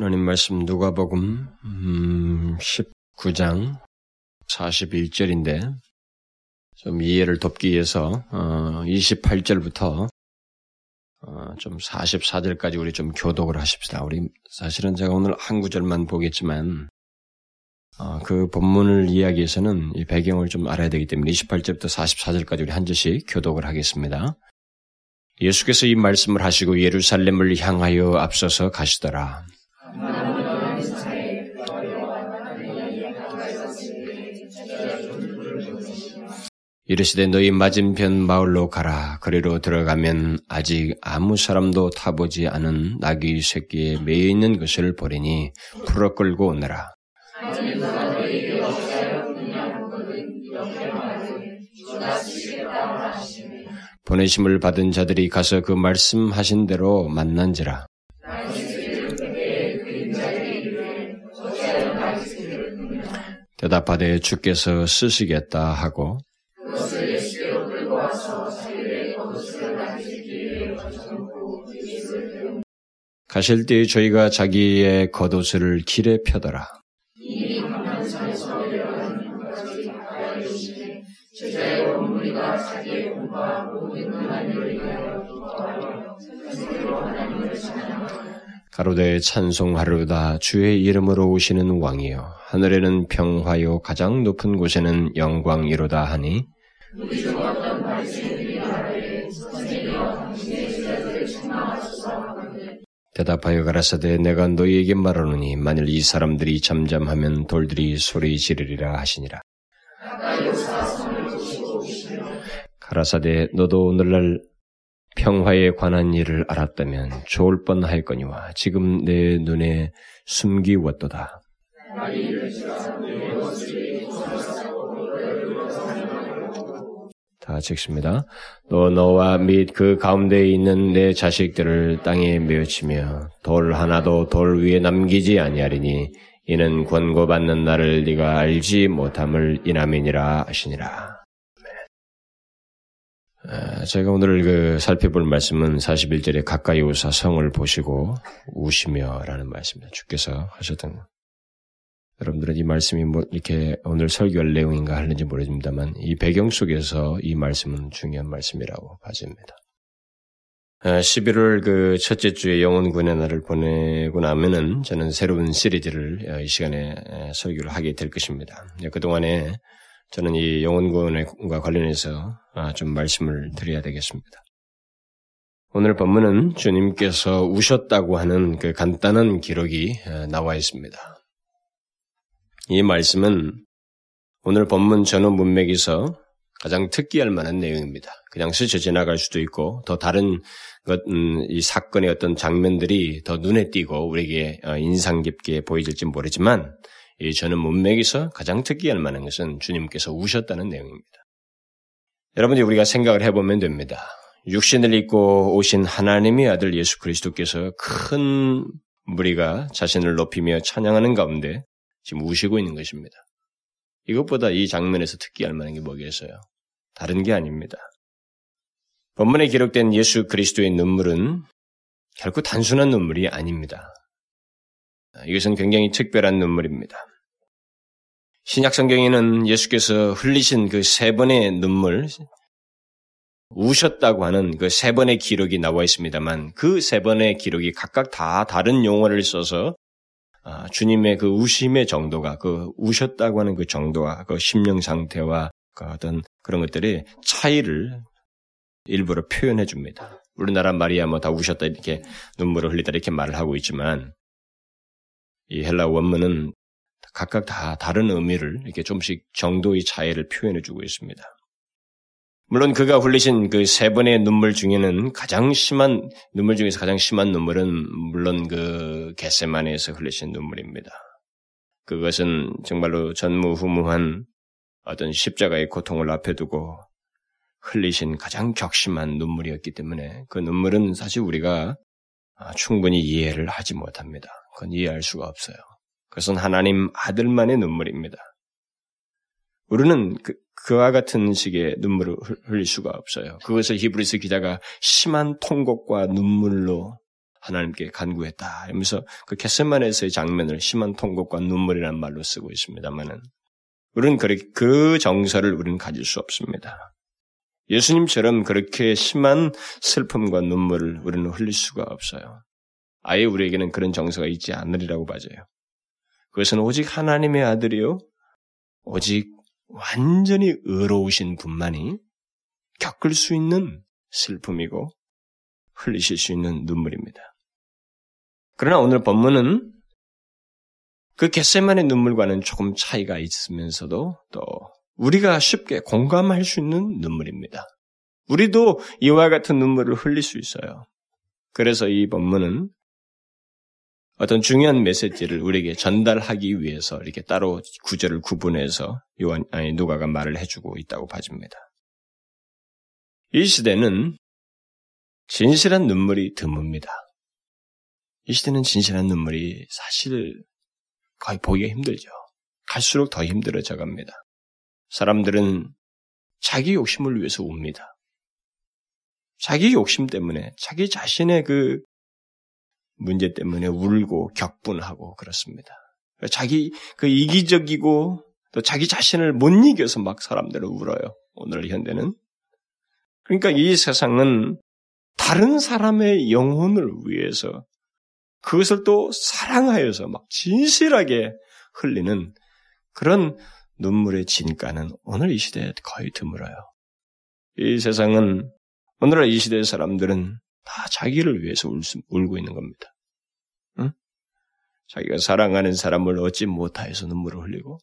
하나님 말씀 누가복음 음, 19장 41절인데 좀 이해를 돕기 위해서 어, 28절부터 어, 좀 44절까지 우리 좀 교독을 하십시다. 우리 사실은 제가 오늘 한 구절만 보겠지만 어, 그 본문을 이야기해서는 이 배경을 좀 알아야 되기 때문에 28절부터 44절까지 우리 한 절씩 교독을 하겠습니다. 예수께서 이 말씀을 하시고 예루살렘을 향하여 앞서서 가시더라. 이르시되 너희 맞은편 마을로 가라. 거리로 들어가면 아직 아무 사람도 타보지 않은 나귀 새끼에 매여 있는 것을 보리니 풀어 끌고 오너라. 보내심을 받은 자들이 가서 그 말씀하신 대로 만난지라. 대답하되 주께서 쓰시겠다 하고 가실 때 저희가 자기의 겉옷을 길에 펴더라. 가로되 찬송하루다 주의 이름으로 오시는 왕이요 하늘에는 평화요 가장 높은 곳에는 영광이로다 하니 대답하여 가라사대 내가 너희에게 말하노니 만일 이 사람들이 잠잠하면 돌들이 소리 지르리라 하시니라 가라사대 너도 오늘날 평화에 관한 일을 알았다면 좋을 뻔하였거니와 지금 내 눈에 숨기웠도다. 다 적습니다. 너 너와 및 그 가운데에 있는 내 자식들을 땅에 메우치며 돌 하나도 돌 위에 남기지 아니하리니 이는 권고받는 나를 네가 알지 못함을 인함이니라 하시니라. 제가 오늘 그 살펴볼 말씀은 41절에 가까이 오사 성을 보시고 우시며라는 말씀입니다. 주께서 하셨던 것. 여러분들은 이 말씀이 뭐 이렇게 오늘 설교할 내용인가 하는지 모르겠습니다만 이 배경 속에서 이 말씀은 중요한 말씀이라고 봐집니다. 11월 그 첫째 주에 영혼 군의 날을 보내고 나면은 저는 새로운 시리즈를 이 시간에 설교를 하게 될 것입니다. 그동안에 저는 이 영혼구원과 관련해서 아, 좀 말씀을 드려야 되겠습니다. 오늘 본문은 주님께서 우셨다고 하는 그 간단한 기록이 나와 있습니다. 이 말씀은 오늘 본문 전후 문맥에서 가장 특기할 만한 내용입니다. 그냥 스쳐 지나갈 수도 있고 더 다른 것, 음, 이 사건의 어떤 장면들이 더 눈에 띄고 우리에게 어, 인상 깊게 보여질지 모르지만 이 저는 문맥에서 가장 특이할 만한 것은 주님께서 우셨다는 내용입니다. 여러분이 우리가 생각을 해보면 됩니다. 육신을 입고 오신 하나님의 아들 예수 그리스도께서 큰 무리가 자신을 높이며 찬양하는 가운데 지금 우시고 있는 것입니다. 이것보다 이 장면에서 특기할 만한 게 뭐겠어요? 다른 게 아닙니다. 본문에 기록된 예수 그리스도의 눈물은 결코 단순한 눈물이 아닙니다. 이것은 굉장히 특별한 눈물입니다. 신약 성경에는 예수께서 흘리신 그 세 번의 눈물, 우셨다고 하는 그 세 번의 기록이 나와 있습니다만 그 세 번의 기록이 각각 다 다른 용어를 써서 아, 주님의 그 우심의 정도가 그 우셨다고 하는 그 정도와 그 심령 상태와 그 어떤 그런 것들이 차이를 일부러 표현해 줍니다. 우리나라 말이야 뭐 다 우셨다 이렇게 눈물을 흘리다 이렇게 말을 하고 있지만 이 헬라 원문은 각각 다 다른 의미를 이렇게 좀씩 정도의 차이를 표현해 주고 있습니다. 물론 그가 흘리신 그 세 번의 눈물 중에는 가장 심한 눈물 중에서 가장 심한 눈물은 물론 그 겟세마네에서 흘리신 눈물입니다. 그것은 정말로 전무후무한 어떤 십자가의 고통을 앞에 두고 흘리신 가장 격심한 눈물이었기 때문에 그 눈물은 사실 우리가 충분히 이해를 하지 못합니다. 그건 이해할 수가 없어요. 그것은 하나님 아들만의 눈물입니다. 우리는 그, 그와 같은 식의 눈물을 흘릴 수가 없어요. 그것을 히브리스 기자가 심한 통곡과 눈물로 하나님께 간구했다. 하면서 그 겟세만에서의 장면을 심한 통곡과 눈물이라는 말로 쓰고 있습니다만은 우리는 그 정서를 우리는 가질 수 없습니다. 예수님처럼 그렇게 심한 슬픔과 눈물을 우리는 흘릴 수가 없어요. 아예 우리에게는 그런 정서가 있지 않으리라고 봐져요. 그것은 오직 하나님의 아들이요. 오직 완전히 의로우신 분만이 겪을 수 있는 슬픔이고 흘리실 수 있는 눈물입니다. 그러나 오늘 본문은 그 겟세만의 눈물과는 조금 차이가 있으면서도 또 우리가 쉽게 공감할 수 있는 눈물입니다. 우리도 이와 같은 눈물을 흘릴 수 있어요. 그래서 이 본문은 어떤 중요한 메시지를 우리에게 전달하기 위해서 이렇게 따로 구절을 구분해서 요한 아니 누가가 말을 해주고 있다고 봐집니다. 이 시대는 진실한 눈물이 드뭅니다. 이 시대는 진실한 눈물이 사실 거의 보기가 힘들죠. 갈수록 더 힘들어져 갑니다. 사람들은 자기 욕심을 위해서 웁니다. 자기 욕심 때문에 자기 자신의 그 문제 때문에 울고 격분하고 그렇습니다. 자기 그 이기적이고 또 자기 자신을 못 이겨서 막 사람들을 울어요. 오늘 현대는. 그러니까 이 세상은 다른 사람의 영혼을 위해서 그것을 또 사랑하여서 막 진실하게 흘리는 그런 눈물의 진가는 오늘 이 시대에 거의 드물어요. 이 세상은 오늘날 이 시대의 사람들은 다 자기를 위해서 울 수, 울고 있는 겁니다. 응? 자기가 사랑하는 사람을 얻지 못하여서 눈물을 흘리고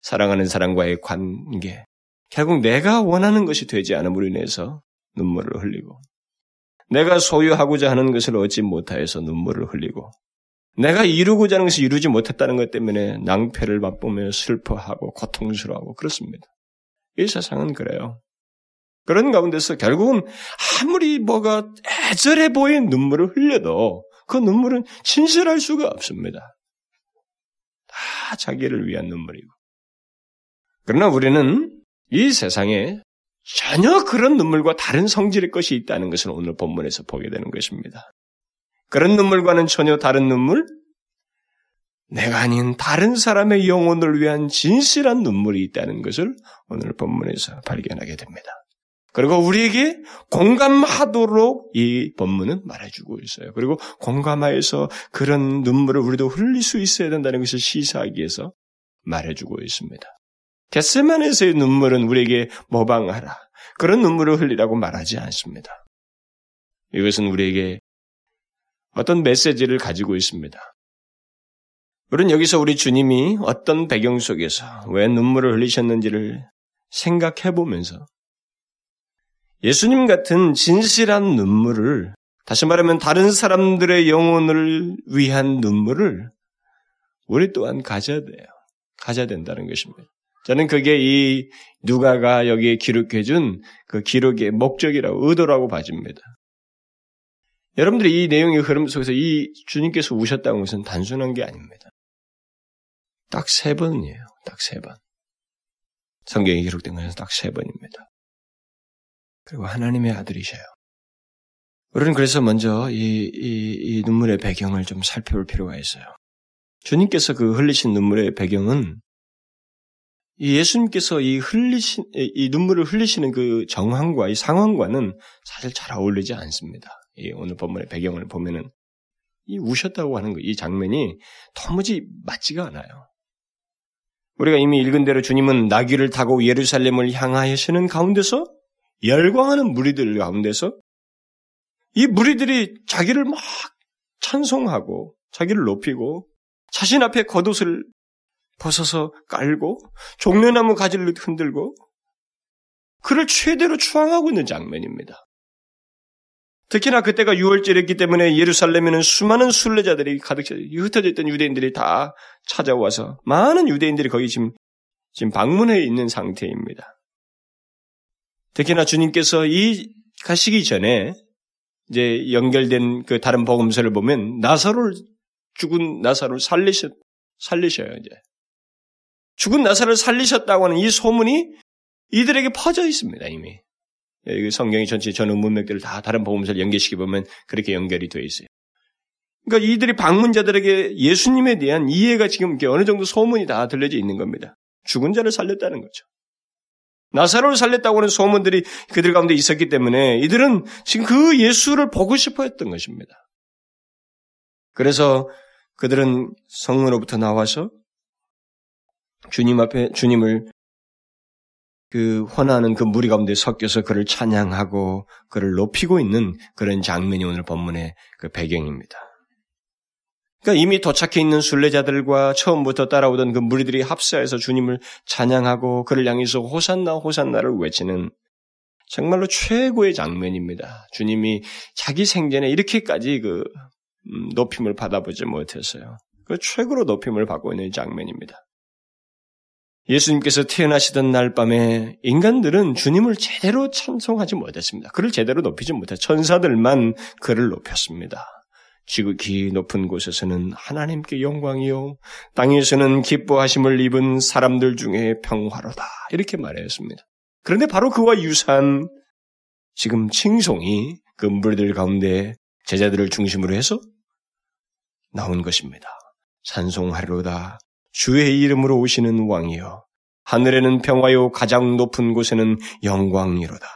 사랑하는 사람과의 관계 결국 내가 원하는 것이 되지 않음으로 인해서 눈물을 흘리고 내가 소유하고자 하는 것을 얻지 못하여서 눈물을 흘리고 내가 이루고자 하는 것을 이루지 못했다는 것 때문에 낭패를 맛보며 슬퍼하고 고통스러워하고 그렇습니다. 이 세상은 그래요. 그런 가운데서 결국은 아무리 뭐가 애절해 보인 눈물을 흘려도 그 눈물은 진실할 수가 없습니다. 다 자기를 위한 눈물이고. 그러나 우리는 이 세상에 전혀 그런 눈물과 다른 성질의 것이 있다는 것을 오늘 본문에서 보게 되는 것입니다. 그런 눈물과는 전혀 다른 눈물? 내가 아닌 다른 사람의 영혼을 위한 진실한 눈물이 있다는 것을 오늘 본문에서 발견하게 됩니다. 그리고 우리에게 공감하도록 이 본문은 말해주고 있어요. 그리고 공감하여서 그런 눈물을 우리도 흘릴 수 있어야 된다는 것을 시사하기 위해서 말해주고 있습니다. 겟세만에서의 눈물은 우리에게 모방하라. 그런 눈물을 흘리라고 말하지 않습니다. 이것은 우리에게 어떤 메시지를 가지고 있습니다. 우리는 여기서 우리 주님이 어떤 배경 속에서 왜 눈물을 흘리셨는지를 생각해 보면서 예수님 같은 진실한 눈물을 다시 말하면 다른 사람들의 영혼을 위한 눈물을 우리 또한 가져야 돼요. 가져야 된다는 것입니다. 저는 그게 이 누가가 여기에 기록해준 그 기록의 목적이라고 의도라고 봐집니다. 여러분들이 이 내용의 흐름 속에서 이 주님께서 우셨다는 것은 단순한 게 아닙니다. 딱 세 번이에요. 딱 세 번. 성경에 기록된 것은 딱 세 번입니다. 그리고 하나님의 아들이셔요. 우리는 그래서 먼저 이, 이, 이 눈물의 배경을 좀 살펴볼 필요가 있어요. 주님께서 그 흘리신 눈물의 배경은 이 예수님께서 이 흘리신, 이 눈물을 흘리시는 그 정황과 이 상황과는 사실 잘 어울리지 않습니다. 이 오늘 본문의 배경을 보면은 이 우셨다고 하는 거, 이 장면이 도무지 맞지가 않아요. 우리가 이미 읽은 대로 주님은 나귀를 타고 예루살렘을 향하시는 가운데서 열광하는 무리들 가운데서 이 무리들이 자기를 막 찬송하고 자기를 높이고 자신 앞에 겉옷을 벗어서 깔고 종려나무 가지를 흔들고 그를 최대로 추앙하고 있는 장면입니다. 특히나 그때가 6월절이었기 때문에 예루살렘에는 수많은 순례자들이 가득 흩어져 있던 유대인들이 다 찾아와서 많은 유대인들이 거기 지금 지금 방문해 있는 상태입니다. 특히나 주님께서 이 가시기 전에 이제 연결된 그 다른 복음서를 보면 나사로를 죽은 나사로를 살리셨 살리셔요 이제 죽은 나사로를 살리셨다고 하는 이 소문이 이들에게 퍼져 있습니다 이미 성경이 전체 전후 문맥들을 다 다른 복음서를 연결시켜 보면 그렇게 연결이 되어 있어요. 그러니까 이들이 방문자들에게 예수님에 대한 이해가 지금 어느 정도 소문이 다 들려져 있는 겁니다. 죽은 자를 살렸다는 거죠. 나사로를 살렸다고 하는 소문들이 그들 가운데 있었기 때문에 이들은 지금 그 예수를 보고 싶어 했던 것입니다. 그래서 그들은 성문으로부터 나와서 주님 앞에 주님을 그 환하는 그 무리 가운데 섞여서 그를 찬양하고 그를 높이고 있는 그런 장면이 오늘 본문의 그 배경입니다. 그러니까 이미 도착해 있는 순례자들과 처음부터 따라오던 그 무리들이 합사해서 주님을 찬양하고 그를 향해서 호산나 호산나를 외치는 정말로 최고의 장면입니다. 주님이 자기 생전에 이렇게까지 그 음, 높임을 받아보지 못했어요. 그 최고로 높임을 받고 있는 장면입니다. 예수님께서 태어나시던 날 밤에 인간들은 주님을 제대로 찬송하지 못했습니다. 그를 제대로 높이지 못해 천사들만 그를 높였습니다. 지극히 높은 곳에서는 하나님께 영광이요 땅에서는 기뻐하심을 입은 사람들 중에 평화로다 이렇게 말했습니다. 그런데 바로 그와 유사한 지금 칭송이 그 물들 가운데 제자들을 중심으로 해서 나온 것입니다. 찬송하리로다 주의 이름으로 오시는 왕이요 하늘에는 평화요 가장 높은 곳에는 영광이로다.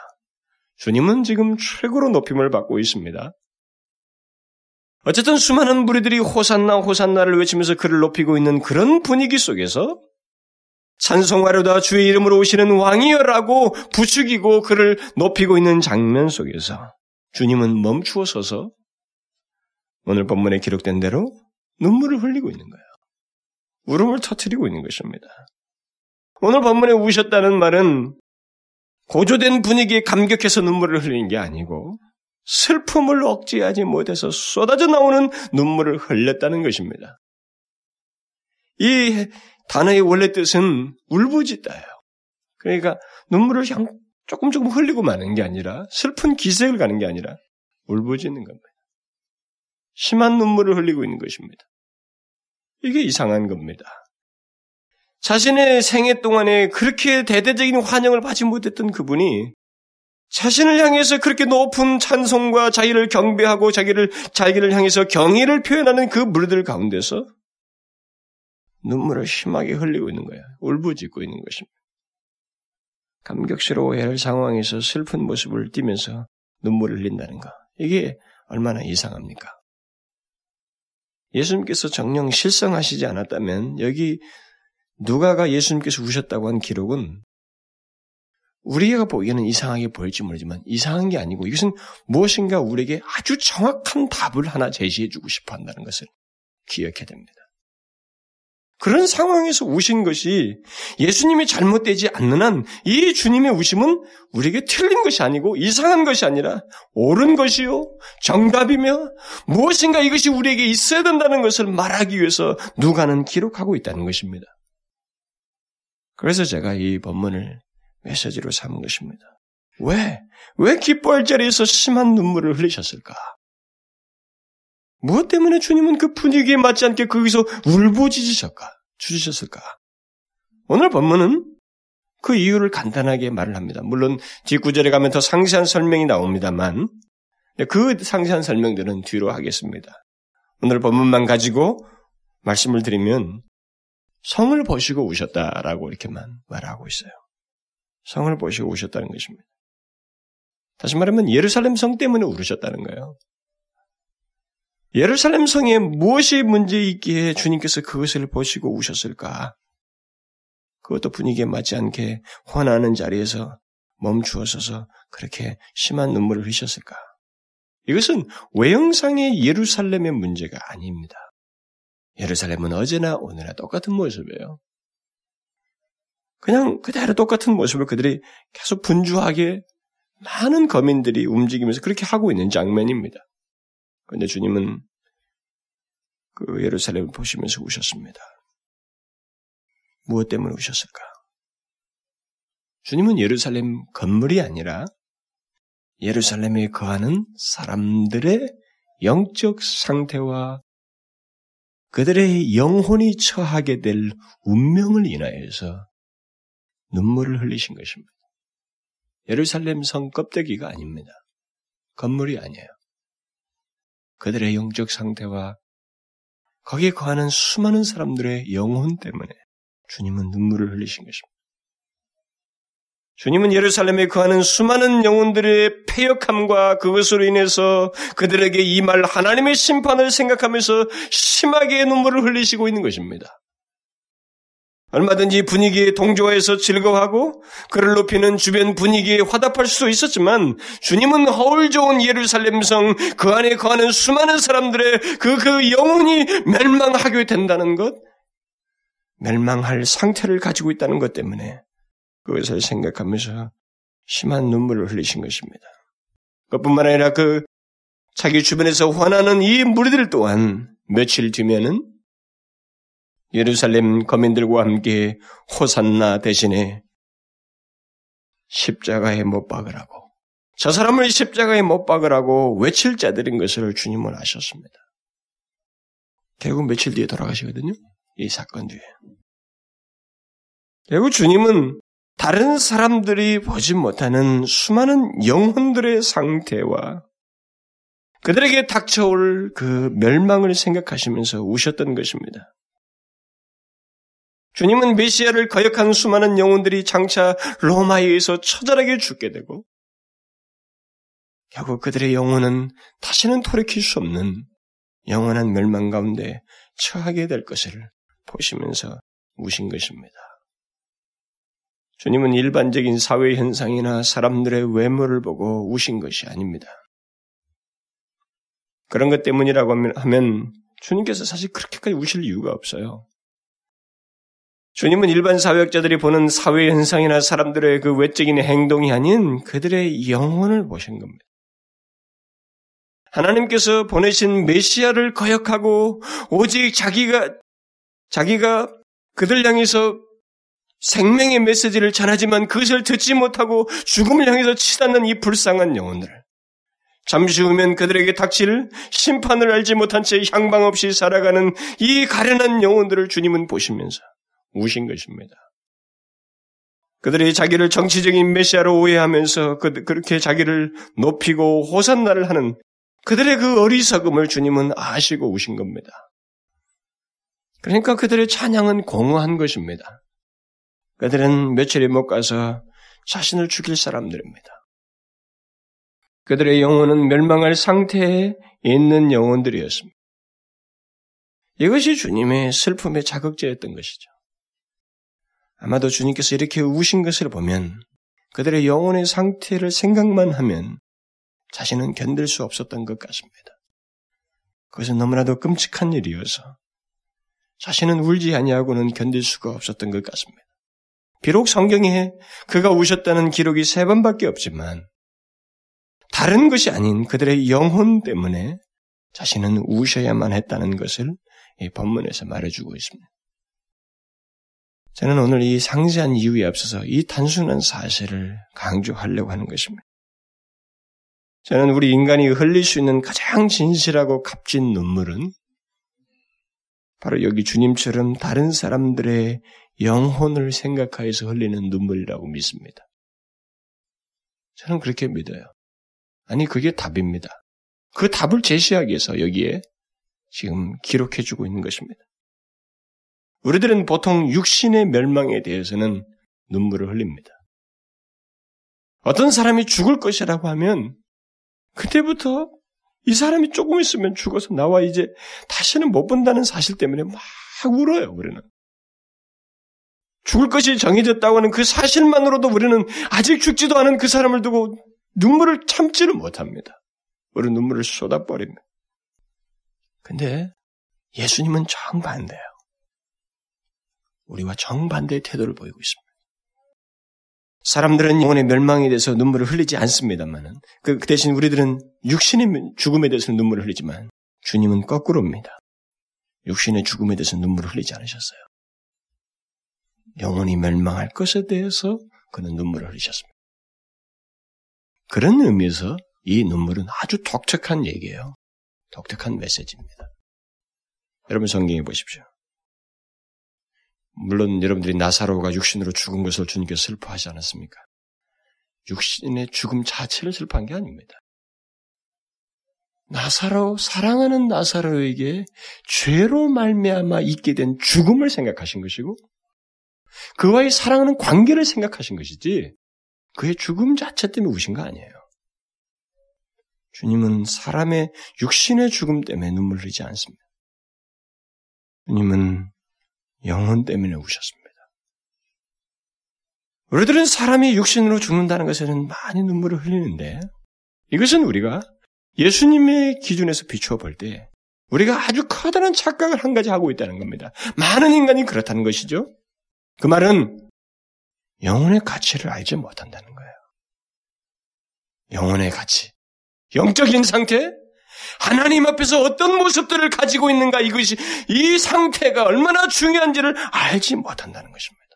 주님은 지금 최고로 높임을 받고 있습니다. 어쨌든 수많은 무리들이 호산나 호산나를 외치면서 그를 높이고 있는 그런 분위기 속에서 찬송하려다 주의 이름으로 오시는 왕이여라고 부추기고 그를 높이고 있는 장면 속에서 주님은 멈추어 서서 오늘 본문에 기록된 대로 눈물을 흘리고 있는 거예요. 울음을 터뜨리고 있는 것입니다. 오늘 본문에 우셨다는 말은 고조된 분위기에 감격해서 눈물을 흘리는 게 아니고 슬픔을 억제하지 못해서 쏟아져 나오는 눈물을 흘렸다는 것입니다. 이 단어의 원래 뜻은 울부짖다예요. 그러니까 눈물을 조금 조금 흘리고 마는 게 아니라 슬픈 기색을 가는 게 아니라 울부짖는 겁니다. 심한 눈물을 흘리고 있는 것입니다. 이게 이상한 겁니다. 자신의 생애 동안에 그렇게 대대적인 환영을 받지 못했던 그분이 자신을 향해서 그렇게 높은 찬송과 자기를 경배하고 자기를 자기를 향해서 경의를 표현하는 그 무리들 가운데서 눈물을 심하게 흘리고 있는 거야. 울부짖고 있는 것입니다. 감격스러워야 할 상황에서 슬픈 모습을 띠면서 눈물을 흘린다는 거. 이게 얼마나 이상합니까? 예수님께서 정령 실성하시지 않았다면 여기 누가가 예수님께서 우셨다고 한 기록은 우리가 보기에는 이상하게 보일지 모르지만 이상한 게 아니고 이것은 무엇인가 우리에게 아주 정확한 답을 하나 제시해 주고 싶어 한다는 것을 기억해야 됩니다. 그런 상황에서 우신 것이 예수님이 잘못되지 않는 한 이 주님의 우심은 우리에게 틀린 것이 아니고 이상한 것이 아니라 옳은 것이요 정답이며 무엇인가 이것이 우리에게 있어야 된다는 것을 말하기 위해서 누가는 기록하고 있다는 것입니다. 그래서 제가 이 본문을 메시지로 삼은 것입니다. 왜? 왜 기뻐할 자리에서 심한 눈물을 흘리셨을까? 무엇 때문에 주님은 그 분위기에 맞지 않게 거기서 울부짖으셨까? 주셨을까? 오늘 본문은 그 이유를 간단하게 말을 합니다. 물론 뒷구절에 가면 더 상세한 설명이 나옵니다만 그 상세한 설명들은 뒤로 하겠습니다. 오늘 본문만 가지고 말씀을 드리면 성을 보시고 우셨다라고 이렇게만 말하고 있어요. 성을 보시고 우셨다는 것입니다. 다시 말하면 예루살렘 성 때문에 울으셨다는 거예요. 예루살렘 성에 무엇이 문제 있기에 주님께서 그것을 보시고 우셨을까? 그것도 분위기에 맞지 않게 화나는 자리에서 멈추어서서 그렇게 심한 눈물을 흘리셨을까? 이것은 외형상의 예루살렘의 문제가 아닙니다. 예루살렘은 어제나 오늘나 똑같은 모습이에요. 그냥 그대로 똑같은 모습을 그들이 계속 분주하게 많은 거민들이 움직이면서 그렇게 하고 있는 장면입니다. 그런데 주님은 그 예루살렘을 보시면서 우셨습니다. 무엇 때문에 우셨을까? 주님은 예루살렘 건물이 아니라 예루살렘에 거하는 사람들의 영적 상태와 그들의 영혼이 처하게 될 운명을 인하여서 눈물을 흘리신 것입니다. 예루살렘 성 껍데기가 아닙니다. 건물이 아니에요. 그들의 영적 상태와 거기에 거하는 수많은 사람들의 영혼 때문에 주님은 눈물을 흘리신 것입니다. 주님은 예루살렘에 거하는 수많은 영혼들의 폐역함과 그것으로 인해서 그들에게 이 말 하나님의 심판을 생각하면서 심하게 눈물을 흘리시고 있는 것입니다. 얼마든지 분위기에 동조해서 즐거워하고 그를 높이는 주변 분위기에 화답할 수도 있었지만 주님은 허울 좋은 예루살렘 성 그 안에 거하는 수많은 사람들의 그, 그 영혼이 멸망하게 된다는 것, 멸망할 상태를 가지고 있다는 것 때문에 그것을 생각하면서 심한 눈물을 흘리신 것입니다. 그뿐만 아니라 그 자기 주변에서 화나는 이 무리들 또한 며칠 뒤면은 예루살렘 거민들과 함께 호산나 대신에 십자가에 못 박으라고 저 사람을 십자가에 못 박으라고 외칠 자들인 것을 주님은 아셨습니다. 결국 며칠 뒤에 돌아가시거든요. 이 사건 뒤에. 결국 주님은 다른 사람들이 보지 못하는 수많은 영혼들의 상태와 그들에게 닥쳐올 그 멸망을 생각하시면서 우셨던 것입니다. 주님은 메시아를 거역한 수많은 영혼들이 장차 로마에 의해서 처절하게 죽게 되고 결국 그들의 영혼은 다시는 돌이킬 수 없는 영원한 멸망 가운데 처하게 될 것을 보시면서 우신 것입니다. 주님은 일반적인 사회 현상이나 사람들의 외모를 보고 우신 것이 아닙니다. 그런 것 때문이라고 하면 주님께서 사실 그렇게까지 우실 이유가 없어요. 주님은 일반 사회학자들이 보는 사회 현상이나 사람들의 그 외적인 행동이 아닌 그들의 영혼을 보신 겁니다. 하나님께서 보내신 메시아를 거역하고 오직 자기가 자기가 그들 향해서 생명의 메시지를 전하지만 그것을 듣지 못하고 죽음을 향해서 치닫는 이 불쌍한 영혼들. 잠시 후면 그들에게 닥칠 심판을 알지 못한 채 향방 없이 살아가는 이 가련한 영혼들을 주님은 보시면서 우신 것입니다. 그들이 자기를 정치적인 메시아로 오해하면서 그, 그렇게 자기를 높이고 호산나를 하는 그들의 그 어리석음을 주님은 아시고 우신 겁니다. 그러니까 그들의 찬양은 공허한 것입니다. 그들은 며칠이 못 가서 자신을 죽일 사람들입니다. 그들의 영혼은 멸망할 상태에 있는 영혼들이었습니다. 이것이 주님의 슬픔의 자극제였던 것이죠. 아마도 주님께서 이렇게 우신 것을 보면 그들의 영혼의 상태를 생각만 하면 자신은 견딜 수 없었던 것 같습니다. 그것은 너무나도 끔찍한 일이어서 자신은 울지 아니하고는 견딜 수가 없었던 것 같습니다. 비록 성경에 그가 우셨다는 기록이 세 번밖에 없지만 다른 것이 아닌 그들의 영혼 때문에 자신은 우셔야만 했다는 것을 이 본문에서 말해주고 있습니다. 저는 오늘 이 상세한 이유에 앞서서 이 단순한 사실을 강조하려고 하는 것입니다. 저는 우리 인간이 흘릴 수 있는 가장 진실하고 값진 눈물은 바로 여기 주님처럼 다른 사람들의 영혼을 생각하여서 흘리는 눈물이라고 믿습니다. 저는 그렇게 믿어요. 아니, 그게 답입니다. 그 답을 제시하기 위해서 여기에 지금 기록해주고 있는 것입니다. 우리들은 보통 육신의 멸망에 대해서는 눈물을 흘립니다. 어떤 사람이 죽을 것이라고 하면 그때부터 이 사람이 조금 있으면 죽어서 나와 이제 다시는 못 본다는 사실 때문에 막 울어요, 우리는. 죽을 것이 정해졌다고 하는 그 사실만으로도 우리는 아직 죽지도 않은 그 사람을 두고 눈물을 참지를 못합니다. 우리 눈물을 쏟아버립니다. 근데 예수님은 정반대예요. 우리와 정반대의 태도를 보이고 있습니다. 사람들은 영혼의 멸망에 대해서 눈물을 흘리지 않습니다만은 그 대신 우리들은 육신의 죽음에 대해서는 눈물을 흘리지만 주님은 거꾸로입니다. 육신의 죽음에 대해서 눈물을 흘리지 않으셨어요. 영혼이 멸망할 것에 대해서 그는 눈물을 흘리셨습니다. 그런 의미에서 이 눈물은 아주 독특한 얘기예요. 독특한 메시지입니다. 여러분 성경에 보십시오. 물론 여러분들이 나사로가 육신으로 죽은 것을 주님께서 슬퍼하지 않았습니까? 육신의 죽음 자체를 슬퍼한 게 아닙니다. 나사로 사랑하는 나사로에게 죄로 말미암아 있게 된 죽음을 생각하신 것이고 그와의 사랑하는 관계를 생각하신 것이지 그의 죽음 자체 때문에 우신 거 아니에요. 주님은 사람의 육신의 죽음 때문에 눈물 흘리지 않습니다. 주님은 영혼 때문에 우셨습니다. 우리들은 사람이 육신으로 죽는다는 것에는 많이 눈물을 흘리는데 이것은 우리가 예수님의 기준에서 비추어 볼 때 우리가 아주 커다란 착각을 한 가지 하고 있다는 겁니다. 많은 인간이 그렇다는 것이죠. 그 말은 영혼의 가치를 알지 못한다는 거예요. 영혼의 가치. 영적인 상태? 하나님 앞에서 어떤 모습들을 가지고 있는가 이것이 이 상태가 얼마나 중요한지를 알지 못한다는 것입니다.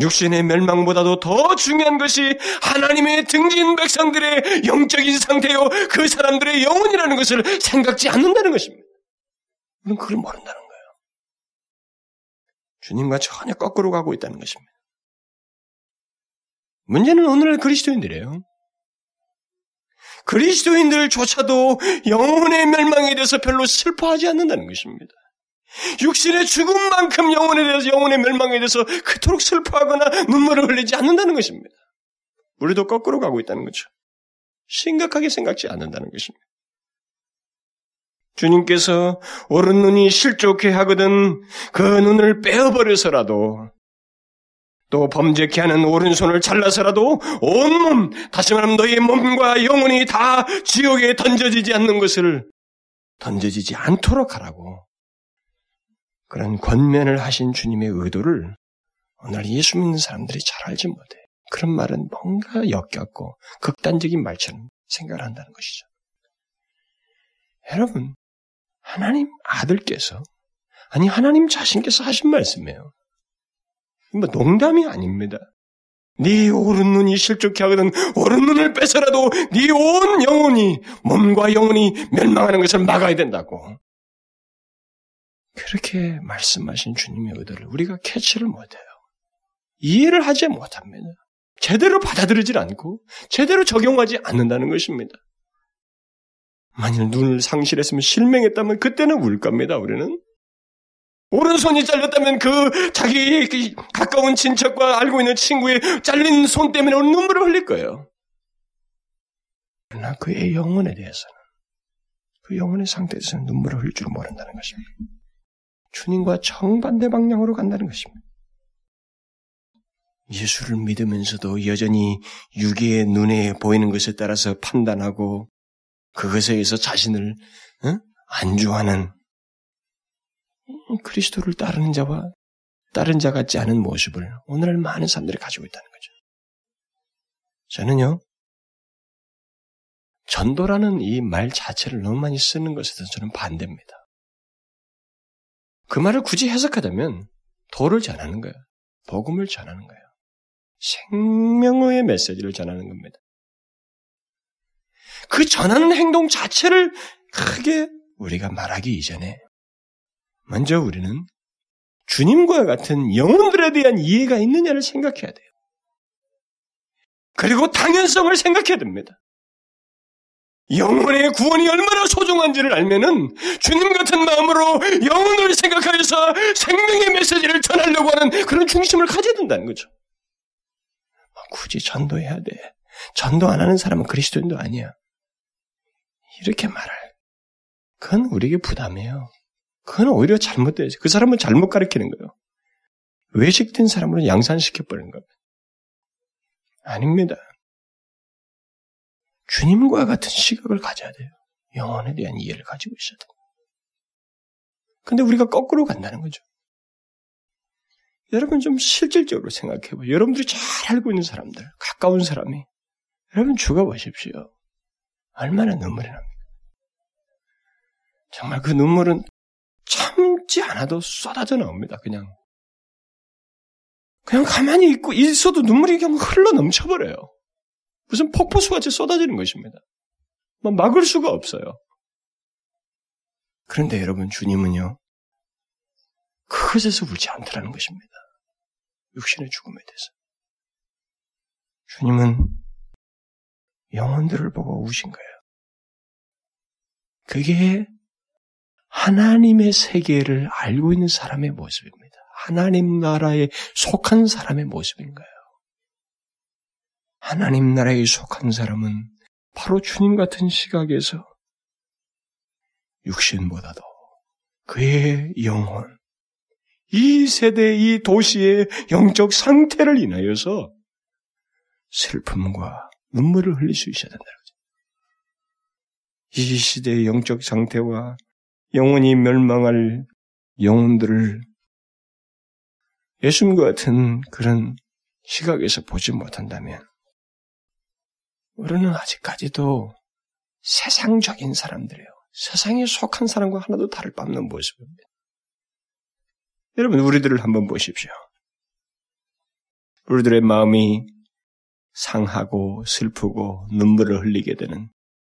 육신의 mel망보다도 더 중요한 것이 하나님의 등진 백성들의 영적인 상태요, 그 사람들의 영혼이라는 것을 생각지 않는다는 것입니다. 우리는 그걸 모른다는 거예요. 주님과 전혀 거꾸로 가고 있다는 것입니다. 문제는 오늘날 그리스도인들이에요. 그리스도인들조차도 영혼의 멸망에 대해서 별로 슬퍼하지 않는다는 것입니다. 육신의 죽음만큼 영혼에 대해서 영혼의 멸망에 대해서 그토록 슬퍼하거나 눈물을 흘리지 않는다는 것입니다. 우리도 거꾸로 가고 있다는 거죠. 심각하게 생각지 않는다는 것입니다. 주님께서 오른 눈이 실족해 하거든 그 눈을 빼어버려서라도 또 범죄케 하는 오른손을 잘라서라도 온몸, 다시 말하면 너희의 몸과 영혼이 다 지옥에 던져지지 않는 것을 던져지지 않도록 하라고 그런 권면을 하신 주님의 의도를 오늘 예수 믿는 사람들이 잘 알지 못해. 그런 말은 뭔가 역겹고 극단적인 말처럼 생각을 한다는 것이죠. 여러분, 하나님 아들께서, 아니, 하나님 자신께서 하신 말씀이에요. 뭐 농담이 아닙니다. 네 오른 눈이 실족해 하거든 오른 눈을 빼서라도 네 온 영혼이 몸과 영혼이 멸망하는 것을 막아야 된다고. 그렇게 말씀하신 주님의 의도를 우리가 캐치를 못해요. 이해를 하지 못합니다. 제대로 받아들이질 않고 제대로 적용하지 않는다는 것입니다. 만일 눈을 상실했으면 실명했다면 그때는 울 겁니다. 우리는 오른손이 잘렸다면 그 자기 그 가까운 친척과 알고 있는 친구의 잘린 손 때문에 눈물을 흘릴 거예요. 그러나 그의 영혼에 대해서는 그 영혼의 상태에서는 눈물을 흘릴 줄 모른다는 것입니다. 주님과 정반대 방향으로 간다는 것입니다. 예수를 믿으면서도 여전히 유기의 눈에 보이는 것에 따라서 판단하고 그것에 의해서 자신을 어? 안주하는 그리스도를 따르는 자와 다른 자 같지 않은 모습을 오늘날 많은 사람들이 가지고 있다는 거죠. 저는요, 전도라는 이 말 자체를 너무 많이 쓰는 것에 대해서 저는 반대입니다. 그 말을 굳이 해석하자면 도를 전하는 거예요. 복음을 전하는 거예요. 생명의 메시지를 전하는 겁니다. 그 전하는 행동 자체를 크게 우리가 말하기 이전에 먼저 우리는 주님과 같은 영혼들에 대한 이해가 있느냐를 생각해야 돼요. 그리고 당연성을 생각해야 됩니다. 영혼의 구원이 얼마나 소중한지를 알면은 주님 같은 마음으로 영혼을 생각하여서 생명의 메시지를 전하려고 하는 그런 중심을 가져야 된다는 거죠. 뭐 굳이 전도해야 돼. 전도 안 하는 사람은 그리스도인도 아니야. 이렇게 말할. 그건 우리에게 부담이에요. 그건 오히려 잘못되지. 그 사람은 잘못 가르치는 거예요. 외식된 사람으로 양산시켜버리는 겁니다. 아닙니다. 주님과 같은 시각을 가져야 돼요. 영혼에 대한 이해를 가지고 있어야 돼요. 근데 우리가 거꾸로 간다는 거죠. 여러분 좀 실질적으로 생각해봐요. 여러분들이 잘 알고 있는 사람들, 가까운 사람이 여러분 죽어보십시오. 얼마나 눈물이 납니까? 정말 그 눈물은 참지 않아도 쏟아져 나옵니다. 그냥 그냥 가만히 있고 있어도 눈물이 그냥 흘러 넘쳐버려요. 무슨 폭포수같이 쏟아지는 것입니다. 뭐 막을 수가 없어요. 그런데 여러분 주님은요 그것에서 울지 않더라는 것입니다. 육신의 죽음에 대해서. 주님은 영혼들을 보고 우신 거예요. 그게 하나님의 세계를 알고 있는 사람의 모습입니다. 하나님 나라에 속한 사람의 모습인 거예요. 하나님 나라에 속한 사람은 바로 주님 같은 시각에서 육신보다도 그의 영혼, 이 세대, 이 도시의 영적 상태를 인하여서 슬픔과 눈물을 흘릴 수 있어야 거죠. 이 시대의 영적 상태와 영원히 멸망할 영혼들을 예수님과 같은 그런 시각에서 보지 못한다면 우리는 아직까지도 세상적인 사람들이에요. 세상에 속한 사람과 하나도 다를 바 없는 모습입니다. 여러분, 우리들을 한번 보십시오. 우리들의 마음이 상하고 슬프고 눈물을 흘리게 되는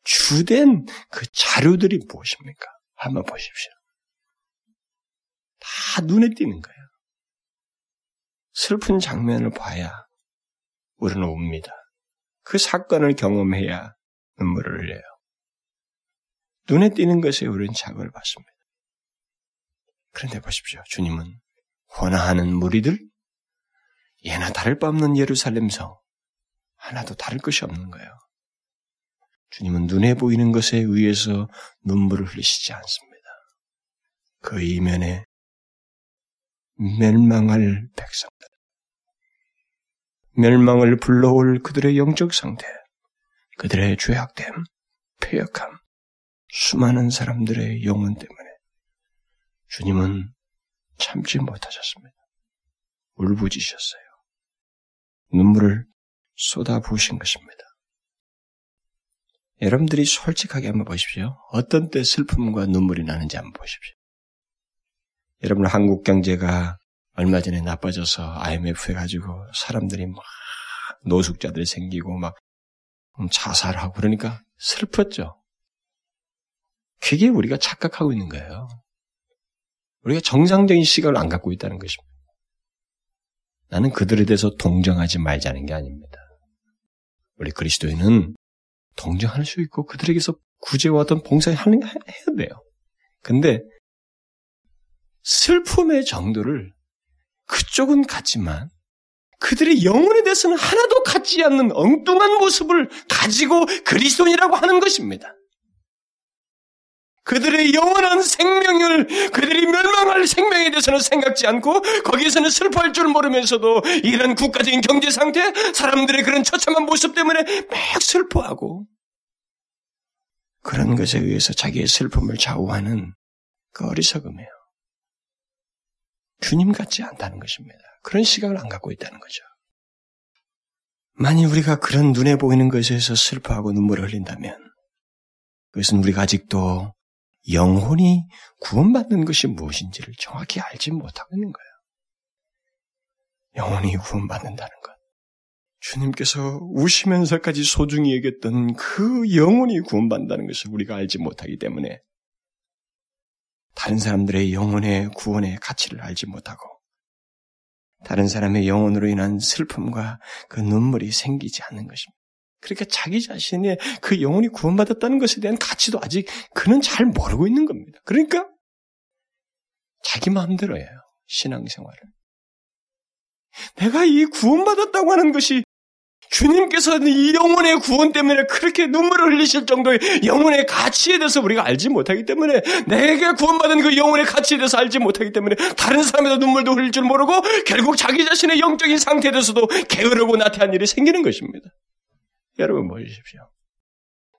주된 그 자료들이 무엇입니까? 한번 보십시오. 다 눈에 띄는 거예요. 슬픈 장면을 봐야 우리는 옵니다. 그 사건을 경험해야 눈물을 흘려요. 눈에 띄는 것에 우리는 자극을 받습니다. 그런데 보십시오. 주님은 원하는 무리들, 예나 다를 바 없는 예루살렘성, 하나도 다를 것이 없는 거예요. 주님은 눈에 보이는 것에 의해서 눈물을 흘리시지 않습니다. 그 이면에 멸망할 백성들, 멸망을 불러올 그들의 영적 상태, 그들의 죄악됨, 폐역함, 수많은 사람들의 영혼 때문에 주님은 참지 못하셨습니다. 울부짖으셨어요. 눈물을 쏟아부으신 것입니다. 여러분들이 솔직하게 한번 보십시오. 어떤 때 슬픔과 눈물이 나는지 한번 보십시오. 여러분 한국 경제가 얼마 전에 나빠져서 IMF 해가지고 사람들이 막 노숙자들이 생기고 막 자살하고 그러니까 슬펐죠. 그게 우리가 착각하고 있는 거예요. 우리가 정상적인 시각을 안 갖고 있다는 것입니다. 나는 그들에 대해서 동정하지 말자는 게 아닙니다. 우리 그리스도인은 동정할 수 있고 그들에게서 구제와 어떤 봉사를 하는 해야 돼요. 근데 슬픔의 정도를 그쪽은 같지만 그들의 영혼에 대해서는 하나도 같지 않는 엉뚱한 모습을 가지고 그리스도인이라고 하는 것입니다. 그들의 영원한 생명을 그들이 멸망할 생명에 대해서는 생각지 않고 거기에서는 슬퍼할 줄 모르면서도 이런 국가적인 경제 상태, 사람들의 그런 처참한 모습 때문에 막 슬퍼하고 그런 것에 의해서 자기의 슬픔을 좌우하는 그 어리석음이에요. 주님 같지 않다는 것입니다. 그런 시각을 안 갖고 있다는 거죠. 만일 우리가 그런 눈에 보이는 것에서 슬퍼하고 눈물을 흘린다면 그것은 우리가 아직도 영혼이 구원받는 것이 무엇인지를 정확히 알지 못하고 있는 거예요. 영혼이 구원받는다는 것. 주님께서 우시면서까지 소중히 여겼던 그 영혼이 구원받는다는 것을 우리가 알지 못하기 때문에 다른 사람들의 영혼의 구원의 가치를 알지 못하고 다른 사람의 영혼으로 인한 슬픔과 그 눈물이 생기지 않는 것입니다. 그러니까 자기 자신의 그 영혼이 구원받았다는 것에 대한 가치도 아직 그는 잘 모르고 있는 겁니다. 그러니까 자기 마음대로 해요. 신앙생활을. 내가 이 구원받았다고 하는 것이 주님께서는 이 영혼의 구원 때문에 그렇게 눈물을 흘리실 정도의 영혼의 가치에 대해서 우리가 알지 못하기 때문에 내게 구원받은 그 영혼의 가치에 대해서 알지 못하기 때문에 다른 사람에다 눈물도 흘릴 줄 모르고 결국 자기 자신의 영적인 상태에 대해서도 게으르고 나태한 일이 생기는 것입니다. 여러분 보십시오.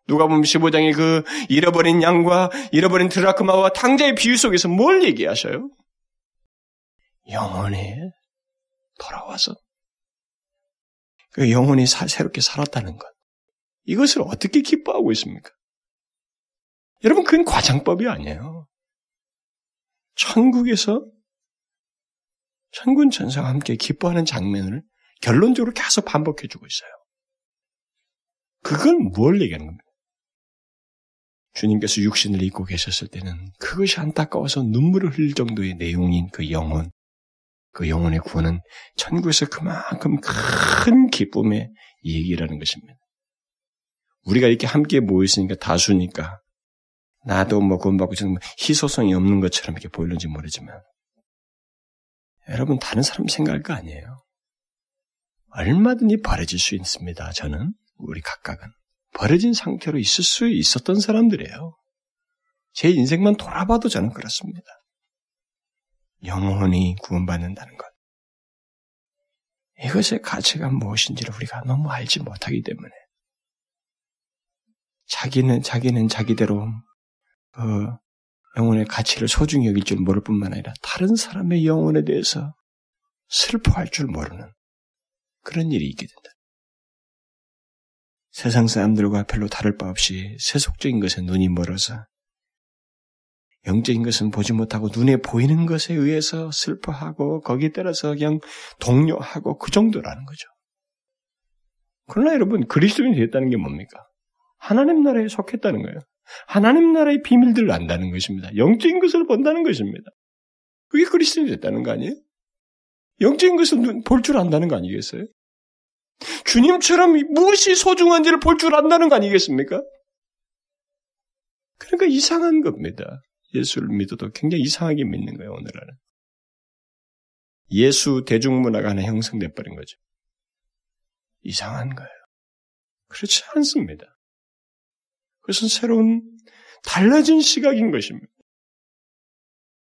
누가 보면 15장의 그 잃어버린 양과 잃어버린 드라크마와 탕자의 비유 속에서 뭘 얘기하셔요? 영혼이 돌아와서 그 영혼이 사, 새롭게 살았다는 것. 이것을 어떻게 기뻐하고 있습니까? 여러분, 그건 과장법이 아니에요. 천국에서 천군 천사와 함께 기뻐하는 장면을 결론적으로 계속 반복해주고 있어요. 그건 뭘 얘기하는 겁니까? 주님께서 육신을 입고 계셨을 때는 그것이 안타까워서 눈물을 흘릴 정도의 내용인 그 영혼, 그 영혼의 구원은 천국에서 그만큼 큰 기쁨의 얘기라는 것입니다. 우리가 이렇게 함께 모였으니까 다수니까 나도 뭐 구원받고 저는 희소성이 없는 것처럼 이렇게 보이는지 모르지만 여러분 다른 사람 생각할 거 아니에요. 얼마든지 버려질 수 있습니다. 저는 우리 각각은 버려진 상태로 있을 수 있었던 사람들이에요. 제 인생만 돌아봐도 저는 그렇습니다. 영혼이 구원받는다는 것. 이것의 가치가 무엇인지를 우리가 너무 알지 못하기 때문에 자기는 자기는 자기대로 그 영혼의 가치를 소중히 여길 줄 모를 뿐만 아니라 다른 사람의 영혼에 대해서 슬퍼할 줄 모르는 그런 일이 있게 된다. 세상 사람들과 별로 다를 바 없이 세속적인 것에 눈이 멀어서 영적인 것은 보지 못하고 눈에 보이는 것에 의해서 슬퍼하고 거기에 따라서 그냥 동요하고 그 정도라는 거죠. 그러나 여러분 그리스도인이 됐다는 게 뭡니까? 하나님 나라에 속했다는 거예요. 하나님 나라의 비밀들을 안다는 것입니다. 영적인 것을 본다는 것입니다. 그게 그리스도인이 됐다는 거 아니에요? 영적인 것을 볼 줄 안다는 거 아니겠어요? 주님처럼 무엇이 소중한지를 볼 줄 안다는 거 아니겠습니까? 그러니까 이상한 겁니다. 예수를 믿어도 굉장히 이상하게 믿는 거예요, 오늘날은. 예수 대중문화가 하나 형성돼 버린 거죠. 이상한 거예요. 그렇지 않습니다. 그것은 새로운 달라진 시각인 것입니다.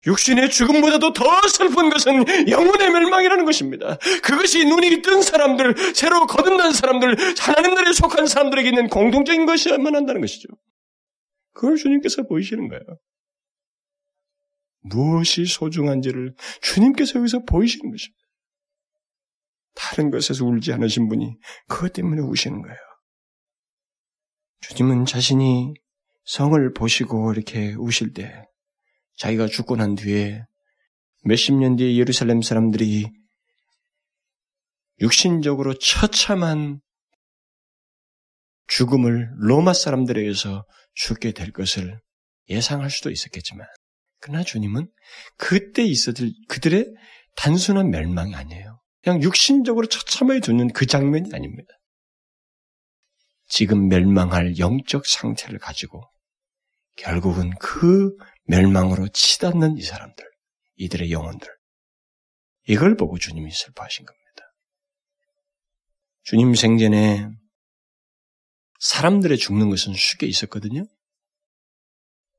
육신의 죽음보다도 더 슬픈 것은 영혼의 멸망이라는 것입니다. 그것이 눈이 뜬 사람들, 새로 거듭난 사람들, 하나님 나라에 속한 사람들에게 있는 공통적인 것이야만 한다는 것이죠. 그걸 주님께서 보이시는 거예요. 무엇이 소중한지를 주님께서 여기서 보이시는 것입니다. 다른 것에서 울지 않으신 분이 그것 때문에 우시는 거예요. 주님은 자신이 성을 보시고 이렇게 우실 때 자기가 죽고 난 뒤에 몇십 년 뒤에 예루살렘 사람들이 육신적으로 처참한 죽음을 로마 사람들에 의해서 죽게 될 것을 예상할 수도 있었겠지만 그러나 주님은 그때 있었을 그들의 단순한 멸망이 아니에요. 그냥 육신적으로 처참하게 두는 그 장면이 아닙니다. 지금 멸망할 영적 상태를 가지고 결국은 그 멸망으로 치닫는 이 사람들, 이들의 영혼들. 이걸 보고 주님이 슬퍼하신 겁니다. 주님 생전에 사람들의 죽는 것은 쉽게 있었거든요.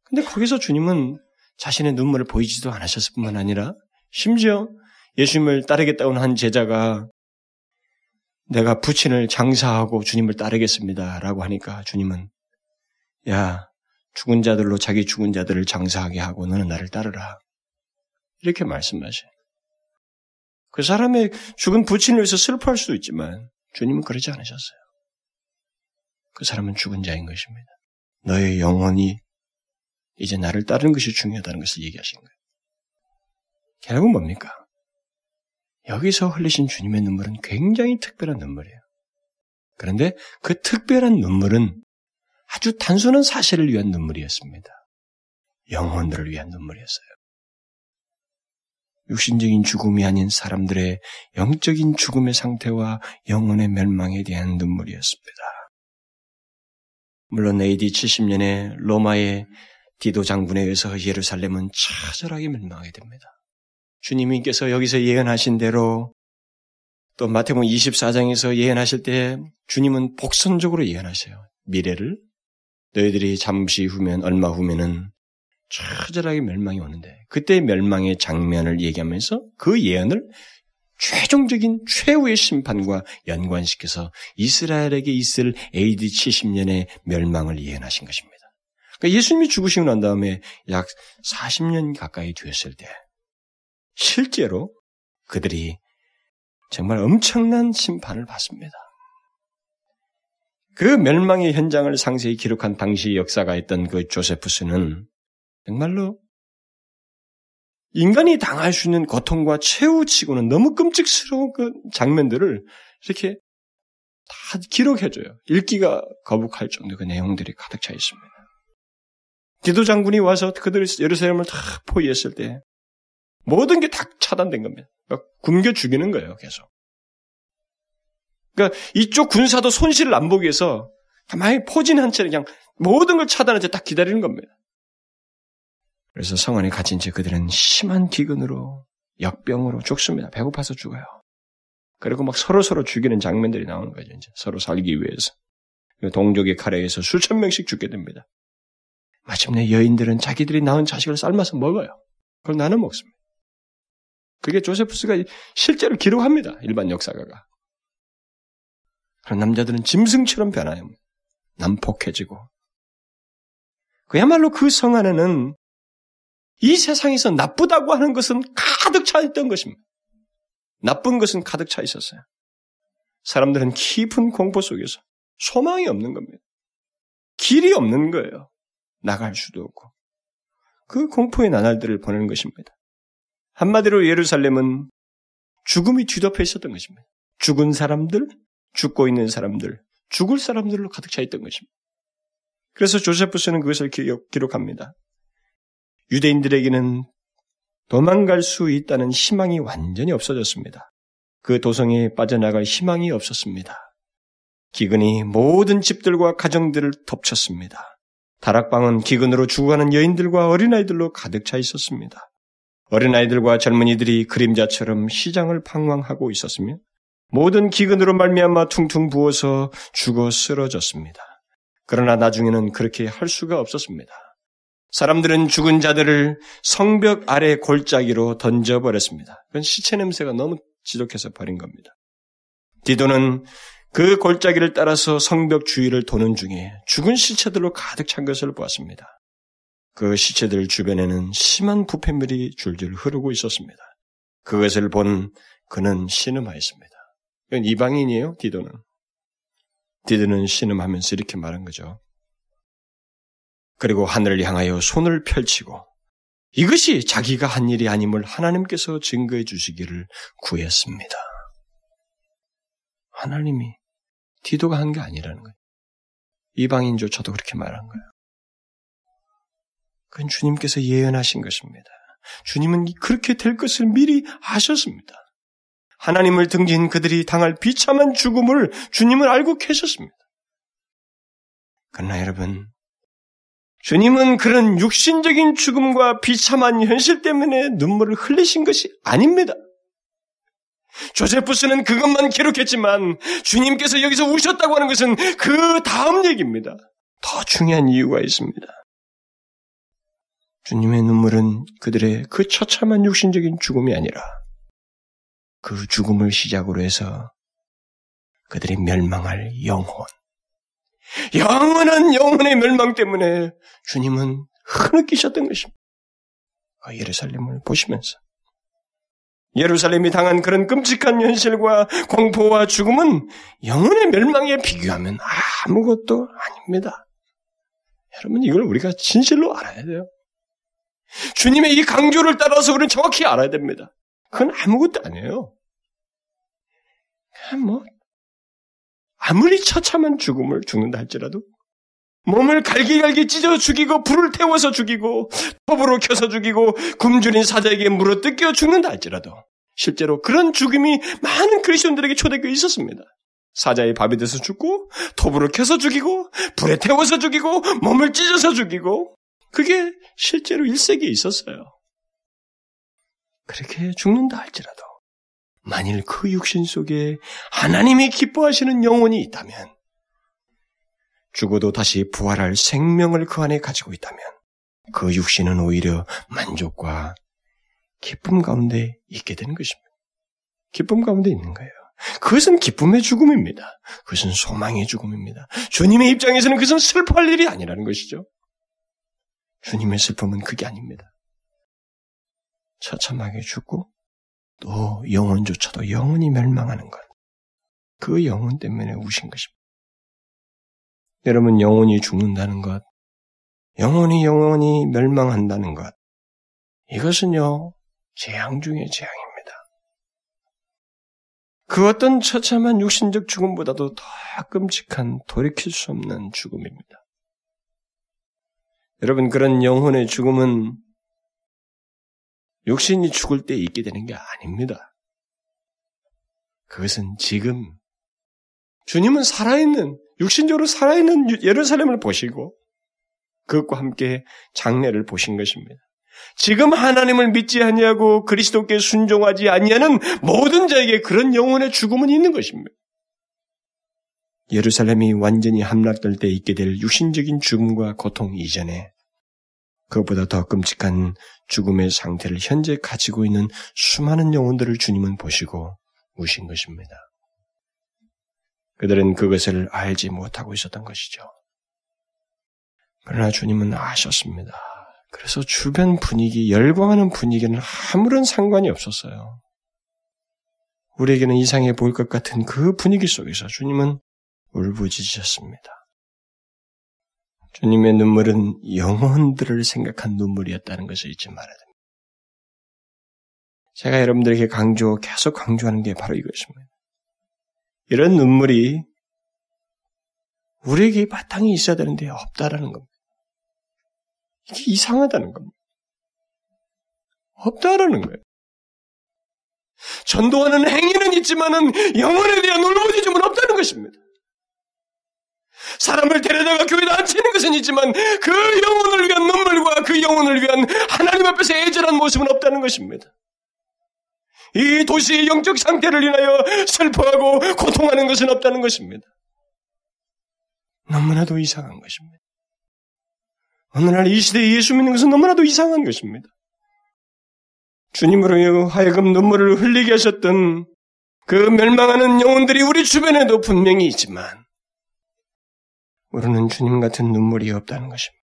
근데 거기서 주님은 자신의 눈물을 보이지도 않으셨을 뿐만 아니라 심지어 예수님을 따르겠다고 한 제자가 내가 부친을 장사하고 주님을 따르겠습니다. 라고 하니까 주님은 야, 죽은 자들로 자기 죽은 자들을 장사하게 하고 너는 나를 따르라. 이렇게 말씀하셔요. 그 사람의 죽은 부친을 위해서 슬퍼할 수도 있지만 주님은 그러지 않으셨어요. 그 사람은 죽은 자인 것입니다. 너의 영혼이 이제 나를 따르는 것이 중요하다는 것을 얘기하신 거예요. 결국은 뭡니까? 여기서 흘리신 주님의 눈물은 굉장히 특별한 눈물이에요. 그런데 그 특별한 눈물은 아주 단순한 사실을 위한 눈물이었습니다. 영혼들을 위한 눈물이었어요. 육신적인 죽음이 아닌 사람들의 영적인 죽음의 상태와 영혼의 멸망에 대한 눈물이었습니다. 물론 AD 70년에 로마의 디도 장군에 의해서 예루살렘은 처절하게 멸망하게 됩니다. 주님께서 여기서 예언하신 대로 또 마태복음 24장에서 예언하실 때 주님은 복선적으로 예언하셔요. 미래를 너희들이 잠시 후면 얼마 후면은 처절하게 멸망이 오는데 그때 멸망의 장면을 얘기하면서 그 예언을 최종적인 최후의 심판과 연관시켜서 이스라엘에게 있을 AD 70년의 멸망을 예언하신 것입니다. 그러니까 예수님이 죽으시고 난 다음에 약 40년 가까이 되었을 때 실제로 그들이 정말 엄청난 심판을 받습니다. 그 멸망의 현장을 상세히 기록한 당시 역사가 있던 그 조세프스는 정말로 인간이 당할 수 있는 고통과 최후치고는 너무 끔찍스러운 그 장면들을 이렇게 다 기록해줘요. 읽기가 거북할 정도 그 내용들이 가득 차 있습니다. 기도 장군이 와서 그들이 예루살렘을 다 포위했을 때 모든 게 다 차단된 겁니다. 굶겨 죽이는 거예요, 계속. 그러니까 이쪽 군사도 손실을 안 보기 위해서 가만히 포진 한 채 그냥 모든 걸 차단한 채 딱 기다리는 겁니다. 그래서 성 안에 갇힌 채 그들은 심한 기근으로 역병으로 죽습니다. 배고파서 죽어요. 그리고 막 서로 서로 죽이는 장면들이 나오는 거죠. 이제 서로 살기 위해서. 동족의 칼에 의해서 수천 명씩 죽게 됩니다. 마침내 여인들은 자기들이 낳은 자식을 삶아서 먹어요. 그걸 나눠 먹습니다. 그게 조세프스가 실제로 기록합니다. 일반 역사가가. 그런 남자들은 짐승처럼 변하여 난폭해지고 그야말로 그 성 안에는 이 세상에서 나쁘다고 하는 것은 가득 차 있던 것입니다. 나쁜 것은 가득 차 있었어요. 사람들은 깊은 공포 속에서 소망이 없는 겁니다. 길이 없는 거예요. 나갈 수도 없고. 그 공포의 나날들을 보내는 것입니다. 한마디로 예루살렘은 죽음이 뒤덮여 있었던 것입니다. 죽은 사람들, 죽고 있는 사람들, 죽을 사람들로 가득 차 있던 것입니다. 그래서 조세프스는 그것을 기록합니다. 유대인들에게는 도망갈 수 있다는 희망이 완전히 없어졌습니다. 그 도성에 빠져나갈 희망이 없었습니다. 기근이 모든 집들과 가정들을 덮쳤습니다. 다락방은 기근으로 죽어가는 여인들과 어린아이들로 가득 차 있었습니다. 어린아이들과 젊은이들이 그림자처럼 시장을 방황하고 있었으며 모든 기근으로 말미암아 퉁퉁 부어서 죽어 쓰러졌습니다. 그러나 나중에는 그렇게 할 수가 없었습니다. 사람들은 죽은 자들을 성벽 아래 골짜기로 던져버렸습니다. 그건 시체 냄새가 너무 지독해서 버린 겁니다. 디도는 그 골짜기를 따라서 성벽 주위를 도는 중에 죽은 시체들로 가득 찬 것을 보았습니다. 그 시체들 주변에는 심한 부패물이 줄줄 흐르고 있었습니다. 그것을 본 그는 신음하였습니다. 이건 이방인이에요, 디도는. 디도는 신음하면서 이렇게 말한 거죠. 그리고 하늘을 향하여 손을 펼치고 이것이 자기가 한 일이 아님을 하나님께서 증거해 주시기를 구했습니다. 하나님이 디도가 한 게 아니라는 거예요. 이방인조차도 그렇게 말한 거예요. 그건 주님께서 예언하신 것입니다. 주님은 그렇게 될 것을 미리 아셨습니다. 하나님을 등진 그들이 당할 비참한 죽음을 주님을 알고 계셨습니다. 그러나 여러분, 주님은 그런 육신적인 죽음과 비참한 현실 때문에 눈물을 흘리신 것이 아닙니다. 조세프스는 그것만 기록했지만 주님께서 여기서 우셨다고 하는 것은 그 다음 얘기입니다. 더 중요한 이유가 있습니다. 주님의 눈물은 그들의 그 처참한 육신적인 죽음이 아니라 그 죽음을 시작으로 해서 그들이 멸망할 영혼, 영원한 영혼의 멸망 때문에 주님은 흐느끼셨던 것입니다. 그 예루살렘을 보시면서 예루살렘이 당한 그런 끔찍한 현실과 공포와 죽음은 영혼의 멸망에 비교하면 아무것도 아닙니다. 여러분 이걸 우리가 진실로 알아야 돼요. 주님의 이 강조를 따라서 우리는 정확히 알아야 됩니다. 그건 아무것도 아니에요. 뭐 아무리 처참한 죽음을 죽는다 할지라도 몸을 갈기갈기 찢어 죽이고 불을 태워서 죽이고 톱으로 켜서 죽이고 굶주린 사자에게 물어 뜯겨 죽는다 할지라도 실제로 그런 죽음이 많은 그리스도인들에게 초대교에 있었습니다. 사자의 밥이 돼서 죽고 톱으로 켜서 죽이고 불에 태워서 죽이고 몸을 찢어서 죽이고 그게 실제로 1세기에 있었어요. 그렇게 죽는다 할지라도 만일 그 육신 속에 하나님이 기뻐하시는 영혼이 있다면 죽어도 다시 부활할 생명을 그 안에 가지고 있다면 그 육신은 오히려 만족과 기쁨 가운데 있게 되는 것입니다. 기쁨 가운데 있는 거예요. 그것은 기쁨의 죽음입니다. 그것은 소망의 죽음입니다. 주님의 입장에서는 그것은 슬퍼할 일이 아니라는 것이죠. 주님의 슬픔은 그게 아닙니다. 처참하게 죽고 또 영혼조차도 영원히 멸망하는 것. 그 영혼 때문에 우신 것입니다. 여러분 영혼이 죽는다는 것, 영혼이 영원히 멸망한다는 것, 이것은요 재앙 중의 재앙입니다. 그 어떤 처참한 육신적 죽음보다도 더 끔찍한 돌이킬 수 없는 죽음입니다. 여러분 그런 영혼의 죽음은 육신이 죽을 때 있게 되는 게 아닙니다. 그것은 지금 주님은 살아있는 육신적으로 살아있는 예루살렘을 보시고 그것과 함께 장례를 보신 것입니다. 지금 하나님을 믿지 아니하고 그리스도께 순종하지 아니하는 모든 자에게 그런 영혼의 죽음은 있는 것입니다. 예루살렘이 완전히 함락될 때 있게 될 육신적인 죽음과 고통 이전에 그것보다 더 끔찍한 죽음의 상태를 현재 가지고 있는 수많은 영혼들을 주님은 보시고 우신 것입니다. 그들은 그것을 알지 못하고 있었던 것이죠. 그러나 주님은 아셨습니다. 그래서 주변 분위기, 열광하는 분위기는 아무런 상관이 없었어요. 우리에게는 이상해 보일 것 같은 그 분위기 속에서 주님은 울부짖으셨습니다. 주님의 눈물은 영혼들을 생각한 눈물이었다는 것을 잊지 말아야 됩니다. 제가 여러분들에게 강조, 계속 강조하는 게 바로 이것입니다. 이런 눈물이 우리에게 바탕이 있어야 되는데 없다라는 겁니다. 이게 이상하다는 겁니다. 없다라는 거예요. 전도하는 행위는 있지만은 영혼에 대한 울부짖음은 없다는 것입니다. 사람을 데려다가 교회에 앉히는 것은 있지만 그 영혼을 위한 눈물과 그 영혼을 위한 하나님 앞에서 애절한 모습은 없다는 것입니다. 이 도시의 영적 상태를 인하여 슬퍼하고 고통하는 것은 없다는 것입니다. 너무나도 이상한 것입니다. 오늘날 이 시대에 예수 믿는 것은 너무나도 이상한 것입니다. 주님으로 하여금 눈물을 흘리게 하셨던 그 멸망하는 영혼들이 우리 주변에도 분명히 있지만 우리는 주님 같은 눈물이 없다는 것입니다.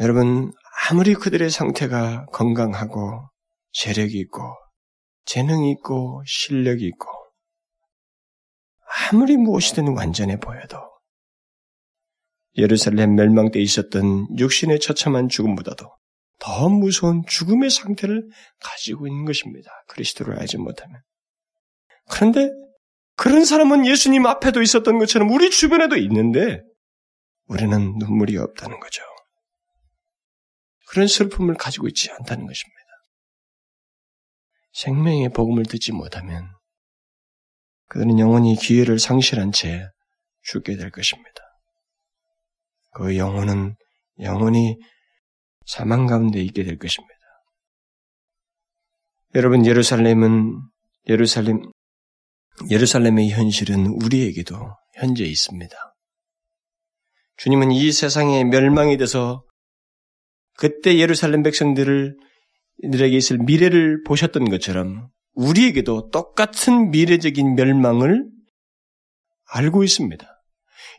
여러분, 아무리 그들의 상태가 건강하고 재력이 있고 재능이 있고 실력이 있고 아무리 무엇이든 완전해 보여도 예루살렘 멸망 때 있었던 육신의 처참한 죽음보다도 더 무서운 죽음의 상태를 가지고 있는 것입니다. 그리스도를 알지 못하면. 그런데 그런 사람은 예수님 앞에도 있었던 것처럼 우리 주변에도 있는데 우리는 눈물이 없다는 거죠. 그런 슬픔을 가지고 있지 않다는 것입니다. 생명의 복음을 듣지 못하면 그들은 영원히 기회를 상실한 채 죽게 될 것입니다. 그 영혼은 영원히 사망 가운데 있게 될 것입니다. 여러분, 예루살렘은, 예루살렘, 예루살렘의 현실은 우리에게도 현재 있습니다. 주님은 이 세상의 멸망에 대해서 그때 예루살렘 백성들을 들에게 있을 미래를 보셨던 것처럼 우리에게도 똑같은 미래적인 멸망을 알고 있습니다.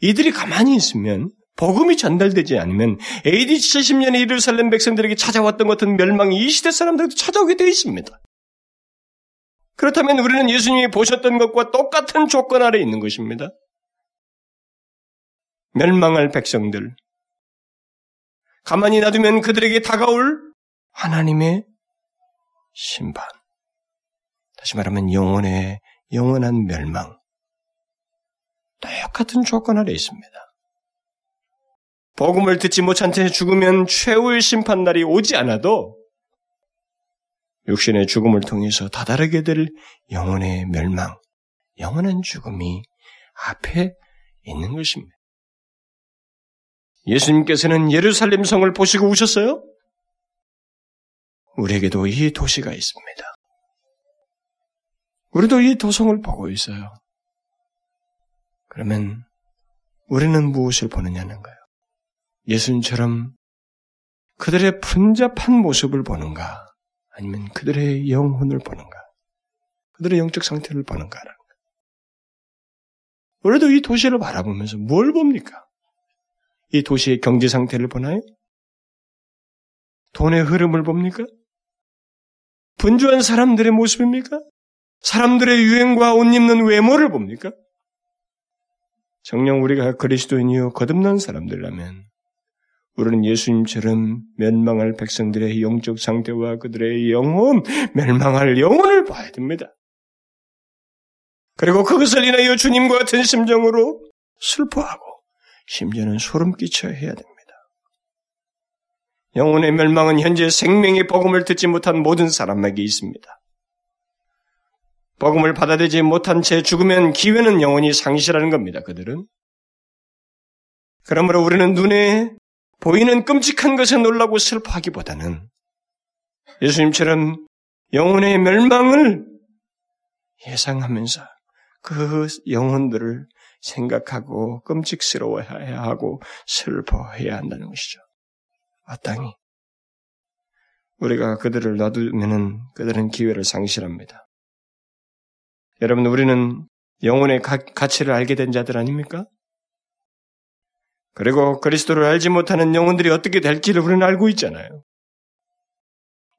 이들이 가만히 있으면 복음이 전달되지 않으면 AD 70년에 예루살렘 백성들에게 찾아왔던 같은 멸망이 이 시대 사람들도 찾아오게 되어 있습니다. 그렇다면 우리는 예수님이 보셨던 것과 똑같은 조건 아래 있는 것입니다. 멸망할 백성들. 가만히 놔두면 그들에게 다가올 하나님의 심판. 다시 말하면 영원의 영원한 멸망. 똑같은 조건 아래 있습니다. 복음을 듣지 못한 채 죽으면 최후의 심판날이 오지 않아도 육신의 죽음을 통해서 다다르게 될 영혼의 멸망, 영원한 죽음이 앞에 있는 것입니다. 예수님께서는 예루살렘 성을 보시고 우셨어요? 우리에게도 이 도시가 있습니다. 우리도 이 도성을 보고 있어요. 그러면 우리는 무엇을 보느냐는 거예요. 예수님처럼 그들의 분잡한 모습을 보는가, 아니면 그들의 영혼을 보는가, 그들의 영적 상태를 보는가라는 거. 우리도 이 도시를 바라보면서 뭘 봅니까? 이 도시의 경제 상태를 보나요? 돈의 흐름을 봅니까? 분주한 사람들의 모습입니까? 사람들의 유행과 옷 입는 외모를 봅니까? 정녕 우리가 그리스도인이요 거듭난 사람들이라면 우리는 예수님처럼 멸망할 백성들의 영적 상태와 그들의 영혼, 멸망할 영혼을 봐야 됩니다. 그리고 그것을 인하여 주님과 같은 심정으로 슬퍼하고 심지어는 소름 끼쳐야 해야 됩니다. 영혼의 멸망은 현재 생명의 복음을 듣지 못한 모든 사람에게 있습니다. 복음을 받아들이지 못한 채 죽으면 기회는 영원히 상실하는 겁니다. 그들은. 그러므로 우리는 눈에 보이는 끔찍한 것에 놀라고 슬퍼하기보다는 예수님처럼 영혼의 멸망을 예상하면서 그 영혼들을 생각하고 끔찍스러워해야 하고 슬퍼해야 한다는 것이죠. 마땅히. 우리가 그들을 놔두면은 그들은 기회를 상실합니다. 여러분, 우리는 영혼의 가, 가치를 알게 된 자들 아닙니까? 그리고 그리스도를 알지 못하는 영혼들이 어떻게 될지를 우리는 알고 있잖아요.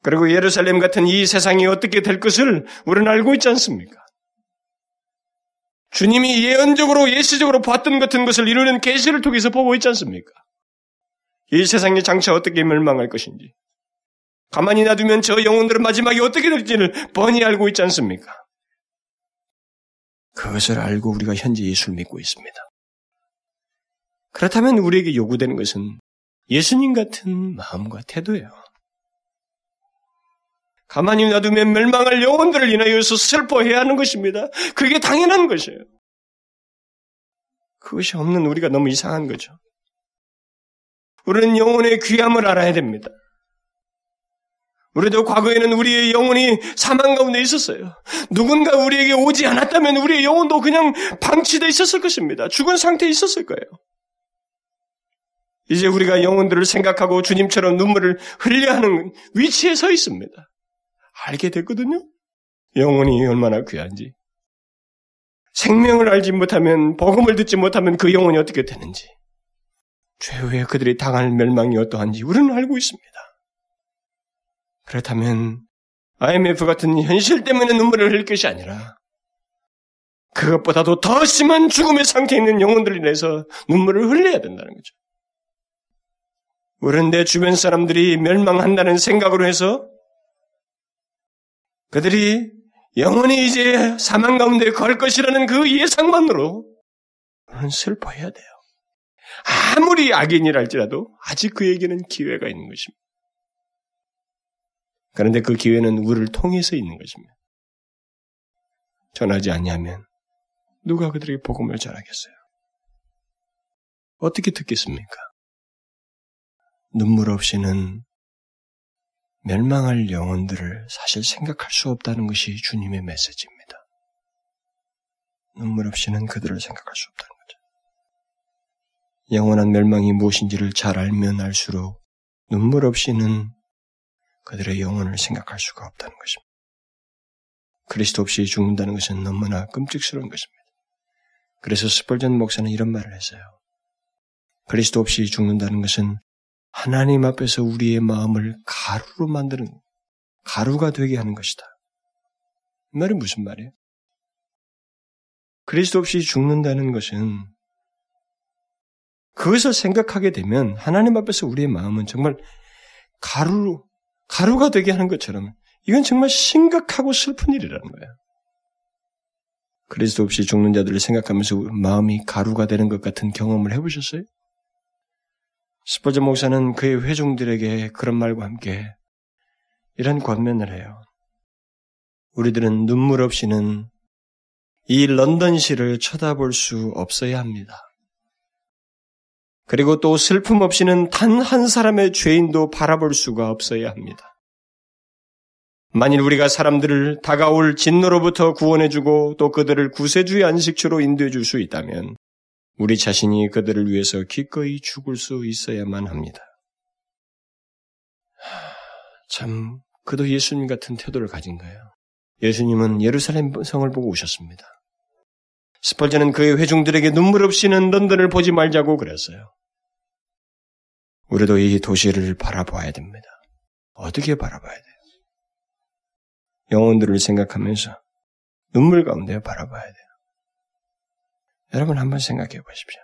그리고 예루살렘 같은 이 세상이 어떻게 될 것을 우리는 알고 있지 않습니까? 주님이 예언적으로 예시적으로 봤던 같은 것을 이루는 계시를 통해서 보고 있지 않습니까? 이 세상의 장차 어떻게 멸망할 것인지 가만히 놔두면 저 영혼들은 마지막에 어떻게 될지를 뻔히 알고 있지 않습니까? 그것을 알고 우리가 현재 예수를 믿고 있습니다. 그렇다면 우리에게 요구되는 것은 예수님 같은 마음과 태도예요. 가만히 놔두면 멸망할 영혼들을 인하여서 슬퍼해야 하는 것입니다. 그게 당연한 것이에요. 그것이 없는 우리가 너무 이상한 거죠. 우리는 영혼의 귀함을 알아야 됩니다. 우리도 과거에는 우리의 영혼이 사망 가운데 있었어요. 누군가 우리에게 오지 않았다면 우리의 영혼도 그냥 방치되어 있었을 것입니다. 죽은 상태에 있었을 거예요. 이제 우리가 영혼들을 생각하고 주님처럼 눈물을 흘려 하는 위치에 서 있습니다. 알게 됐거든요. 영혼이 얼마나 귀한지. 생명을 알지 못하면, 복음을 듣지 못하면 그 영혼이 어떻게 되는지, 최후에 그들이 당할 멸망이 어떠한지 우리는 알고 있습니다. 그렇다면 IMF 같은 현실 때문에 눈물을 흘릴 것이 아니라 그것보다도 더 심한 죽음의 상태에 있는 영혼들을 인해서 눈물을 흘려야 된다는 거죠. 우리는 내 주변 사람들이 멸망한다는 생각으로 해서 그들이 영원히 이제 사망 가운데 걸 것이라는 그 예상만으로 우리는 슬퍼해야 돼요. 아무리 악인이랄지라도 아직 그에게는 기회가 있는 것입니다. 그런데 그 기회는 우리를 통해서 있는 것입니다. 전하지 아니하면 누가 그들에게 복음을 전하겠어요? 어떻게 듣겠습니까? 눈물 없이는 멸망할 영혼들을 사실 생각할 수 없다는 것이 주님의 메시지입니다. 눈물 없이는 그들을 생각할 수 없다는 거죠. 영원한 멸망이 무엇인지를 잘 알면 알수록 눈물 없이는 그들의 영혼을 생각할 수가 없다는 것입니다. 그리스도 없이 죽는다는 것은 너무나 끔찍스러운 것입니다. 그래서 스펄전 목사는 이런 말을 했어요. 그리스도 없이 죽는다는 것은 하나님 앞에서 우리의 마음을 가루로 만드는, 가루가 되게 하는 것이다. 이 말은 무슨 말이에요? 그리스도 없이 죽는다는 것은 그것을 생각하게 되면 하나님 앞에서 우리의 마음은 정말 가루로, 가루가 되게 하는 것처럼 이건 정말 심각하고 슬픈 일이라는 거예요. 그리스도 없이 죽는 자들을 생각하면서 마음이 가루가 되는 것 같은 경험을 해보셨어요? 스퍼저 목사는 그의 회중들에게 그런 말과 함께 이런 권면을 해요. 우리들은 눈물 없이는 이 런던시를 쳐다볼 수 없어야 합니다. 그리고 또 슬픔 없이는 단 한 사람의 죄인도 바라볼 수가 없어야 합니다. 만일 우리가 사람들을 다가올 진노로부터 구원해주고 또 그들을 구세주의 안식처로 인도해줄 수 있다면 우리 자신이 그들을 위해서 기꺼이 죽을 수 있어야만 합니다. 참, 그도 예수님 같은 태도를 가진 거예요. 예수님은 예루살렘 성을 보고 오셨습니다. 스펄전은 그의 회중들에게 눈물 없이는 런던을 보지 말자고 그랬어요. 우리도 이 도시를 바라봐야 됩니다. 어떻게 바라봐야 돼요? 영혼들을 생각하면서 눈물 가운데 바라봐야 돼요. 여러분 한번 생각해 보십시오.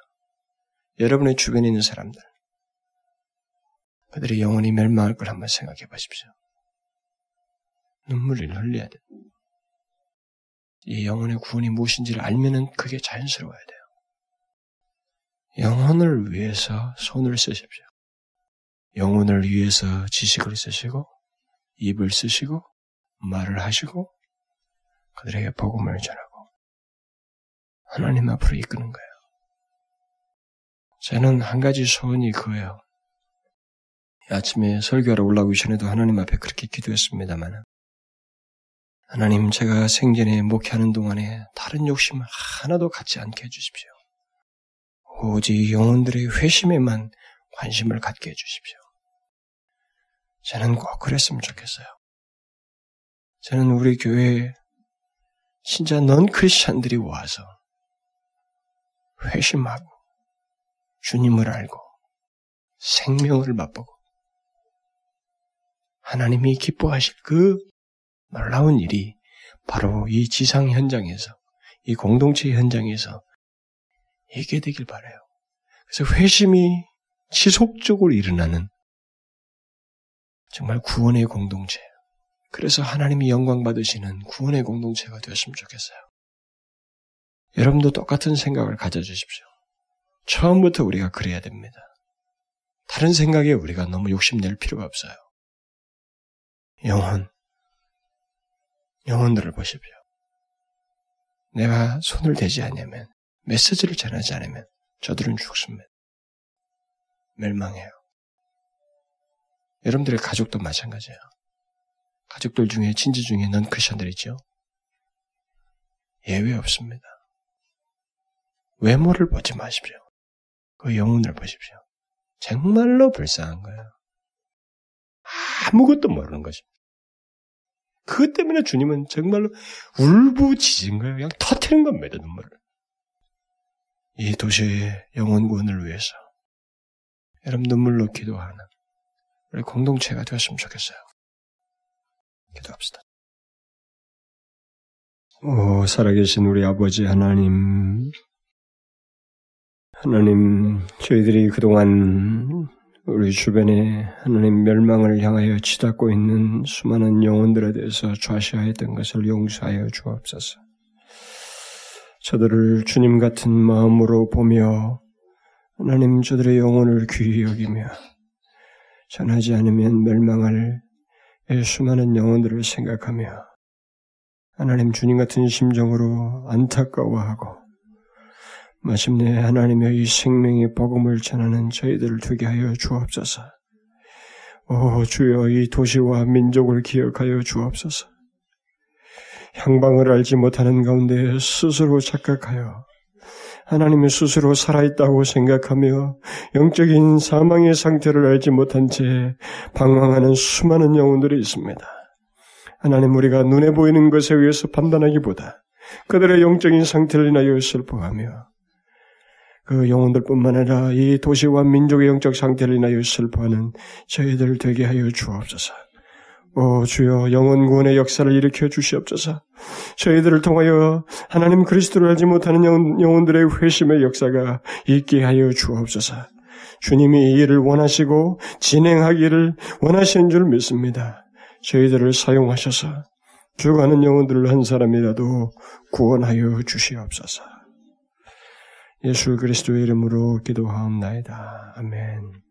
여러분의 주변에 있는 사람들, 그들이 영원히 멸망할 걸 한번 생각해 보십시오. 눈물을 흘려야 돼요. 이 영혼의 구원이 무엇인지를 알면은 그게 자연스러워야 돼요. 영혼을 위해서 손을 쓰십시오. 영혼을 위해서 지식을 쓰시고, 입을 쓰시고, 말을 하시고, 그들에게 복음을 전하고, 하나님 앞으로 이끄는 거예요. 저는 한 가지 소원이 그거예요. 아침에 설교하러 올라오기 전에도 하나님 앞에 그렇게 기도했습니다만 하나님 제가 생전에 목회하는 동안에 다른 욕심 하나도 갖지 않게 해주십시오. 오직 영혼들의 회심에만 관심을 갖게 해주십시오. 저는 꼭 그랬으면 좋겠어요. 저는 우리 교회에 진짜 넌 크리스찬들이 와서 회심하고 주님을 알고 생명을 맛보고 하나님이 기뻐하실 그 놀라운 일이 바로 이 지상 현장에서 이 공동체 현장에서 있게 되길 바래요. 그래서 회심이 지속적으로 일어나는 정말 구원의 공동체. 그래서 하나님이 영광 받으시는 구원의 공동체가 되었으면 좋겠어요. 여러분도 똑같은 생각을 가져주십시오. 처음부터 우리가 그래야 됩니다. 다른 생각에 우리가 너무 욕심낼 필요가 없어요. 영혼, 영혼들을 보십시오. 내가 손을 대지 않으면, 메시지를 전하지 않으면 저들은 죽습니다. 멸망해요. 여러분들의 가족도 마찬가지예요. 가족들 중에 친지 중에 넌 크리스천들 있죠? 예외 없습니다. 외모를 보지 마십시오. 그 영혼을 보십시오. 정말로 불쌍한 거예요. 아무것도 모르는 것입니다. 그것 때문에 주님은 정말로 울부짖은 거예요. 그냥 터트린 겁니다, 눈물을. 이 도시의 영혼 구원을 위해서 여러분 눈물로 기도하는 우리 공동체가 되었으면 좋겠어요. 기도합시다. 오, 살아계신 우리 아버지 하나님, 하나님, 저희들이 그동안 우리 주변에 하나님 멸망을 향하여 치닫고 있는 수많은 영혼들에 대해서 좌시하였던 것을 용서하여 주옵소서. 저들을 주님 같은 마음으로 보며 하나님 저들의 영혼을 귀히 여기며 전하지 않으면 멸망할 수많은 영혼들을 생각하며 하나님 주님 같은 심정으로 안타까워하고 마침내 하나님의 이 생명의 복음을 전하는 저희들을 되게 하여 주옵소서. 오 주여 이 도시와 민족을 기억하여 주옵소서. 향방을 알지 못하는 가운데 스스로 착각하여 하나님의 스스로 살아있다고 생각하며 영적인 사망의 상태를 알지 못한 채 방황하는 수많은 영혼들이 있습니다. 하나님 우리가 눈에 보이는 것에 의해서 판단하기보다 그들의 영적인 상태를 인하여 슬퍼하며 그 영혼들뿐만 아니라 이 도시와 민족의 영적 상태를 인하여 슬퍼하는 저희들 되게 하여 주옵소서. 오 주여 영원 구원의 역사를 일으켜 주시옵소서. 저희들을 통하여 하나님 그리스도를 알지 못하는 영혼, 들의 회심의 역사가 있게 하여 주옵소서. 주님이 이 일을 원하시고 진행하기를 원하시는 줄 믿습니다. 저희들을 사용하셔서 죽어가는 영혼들을 한 사람이라도 구원하여 주시옵소서. 예수 그리스도 의 이름으로 기도하옵나이다. 아멘.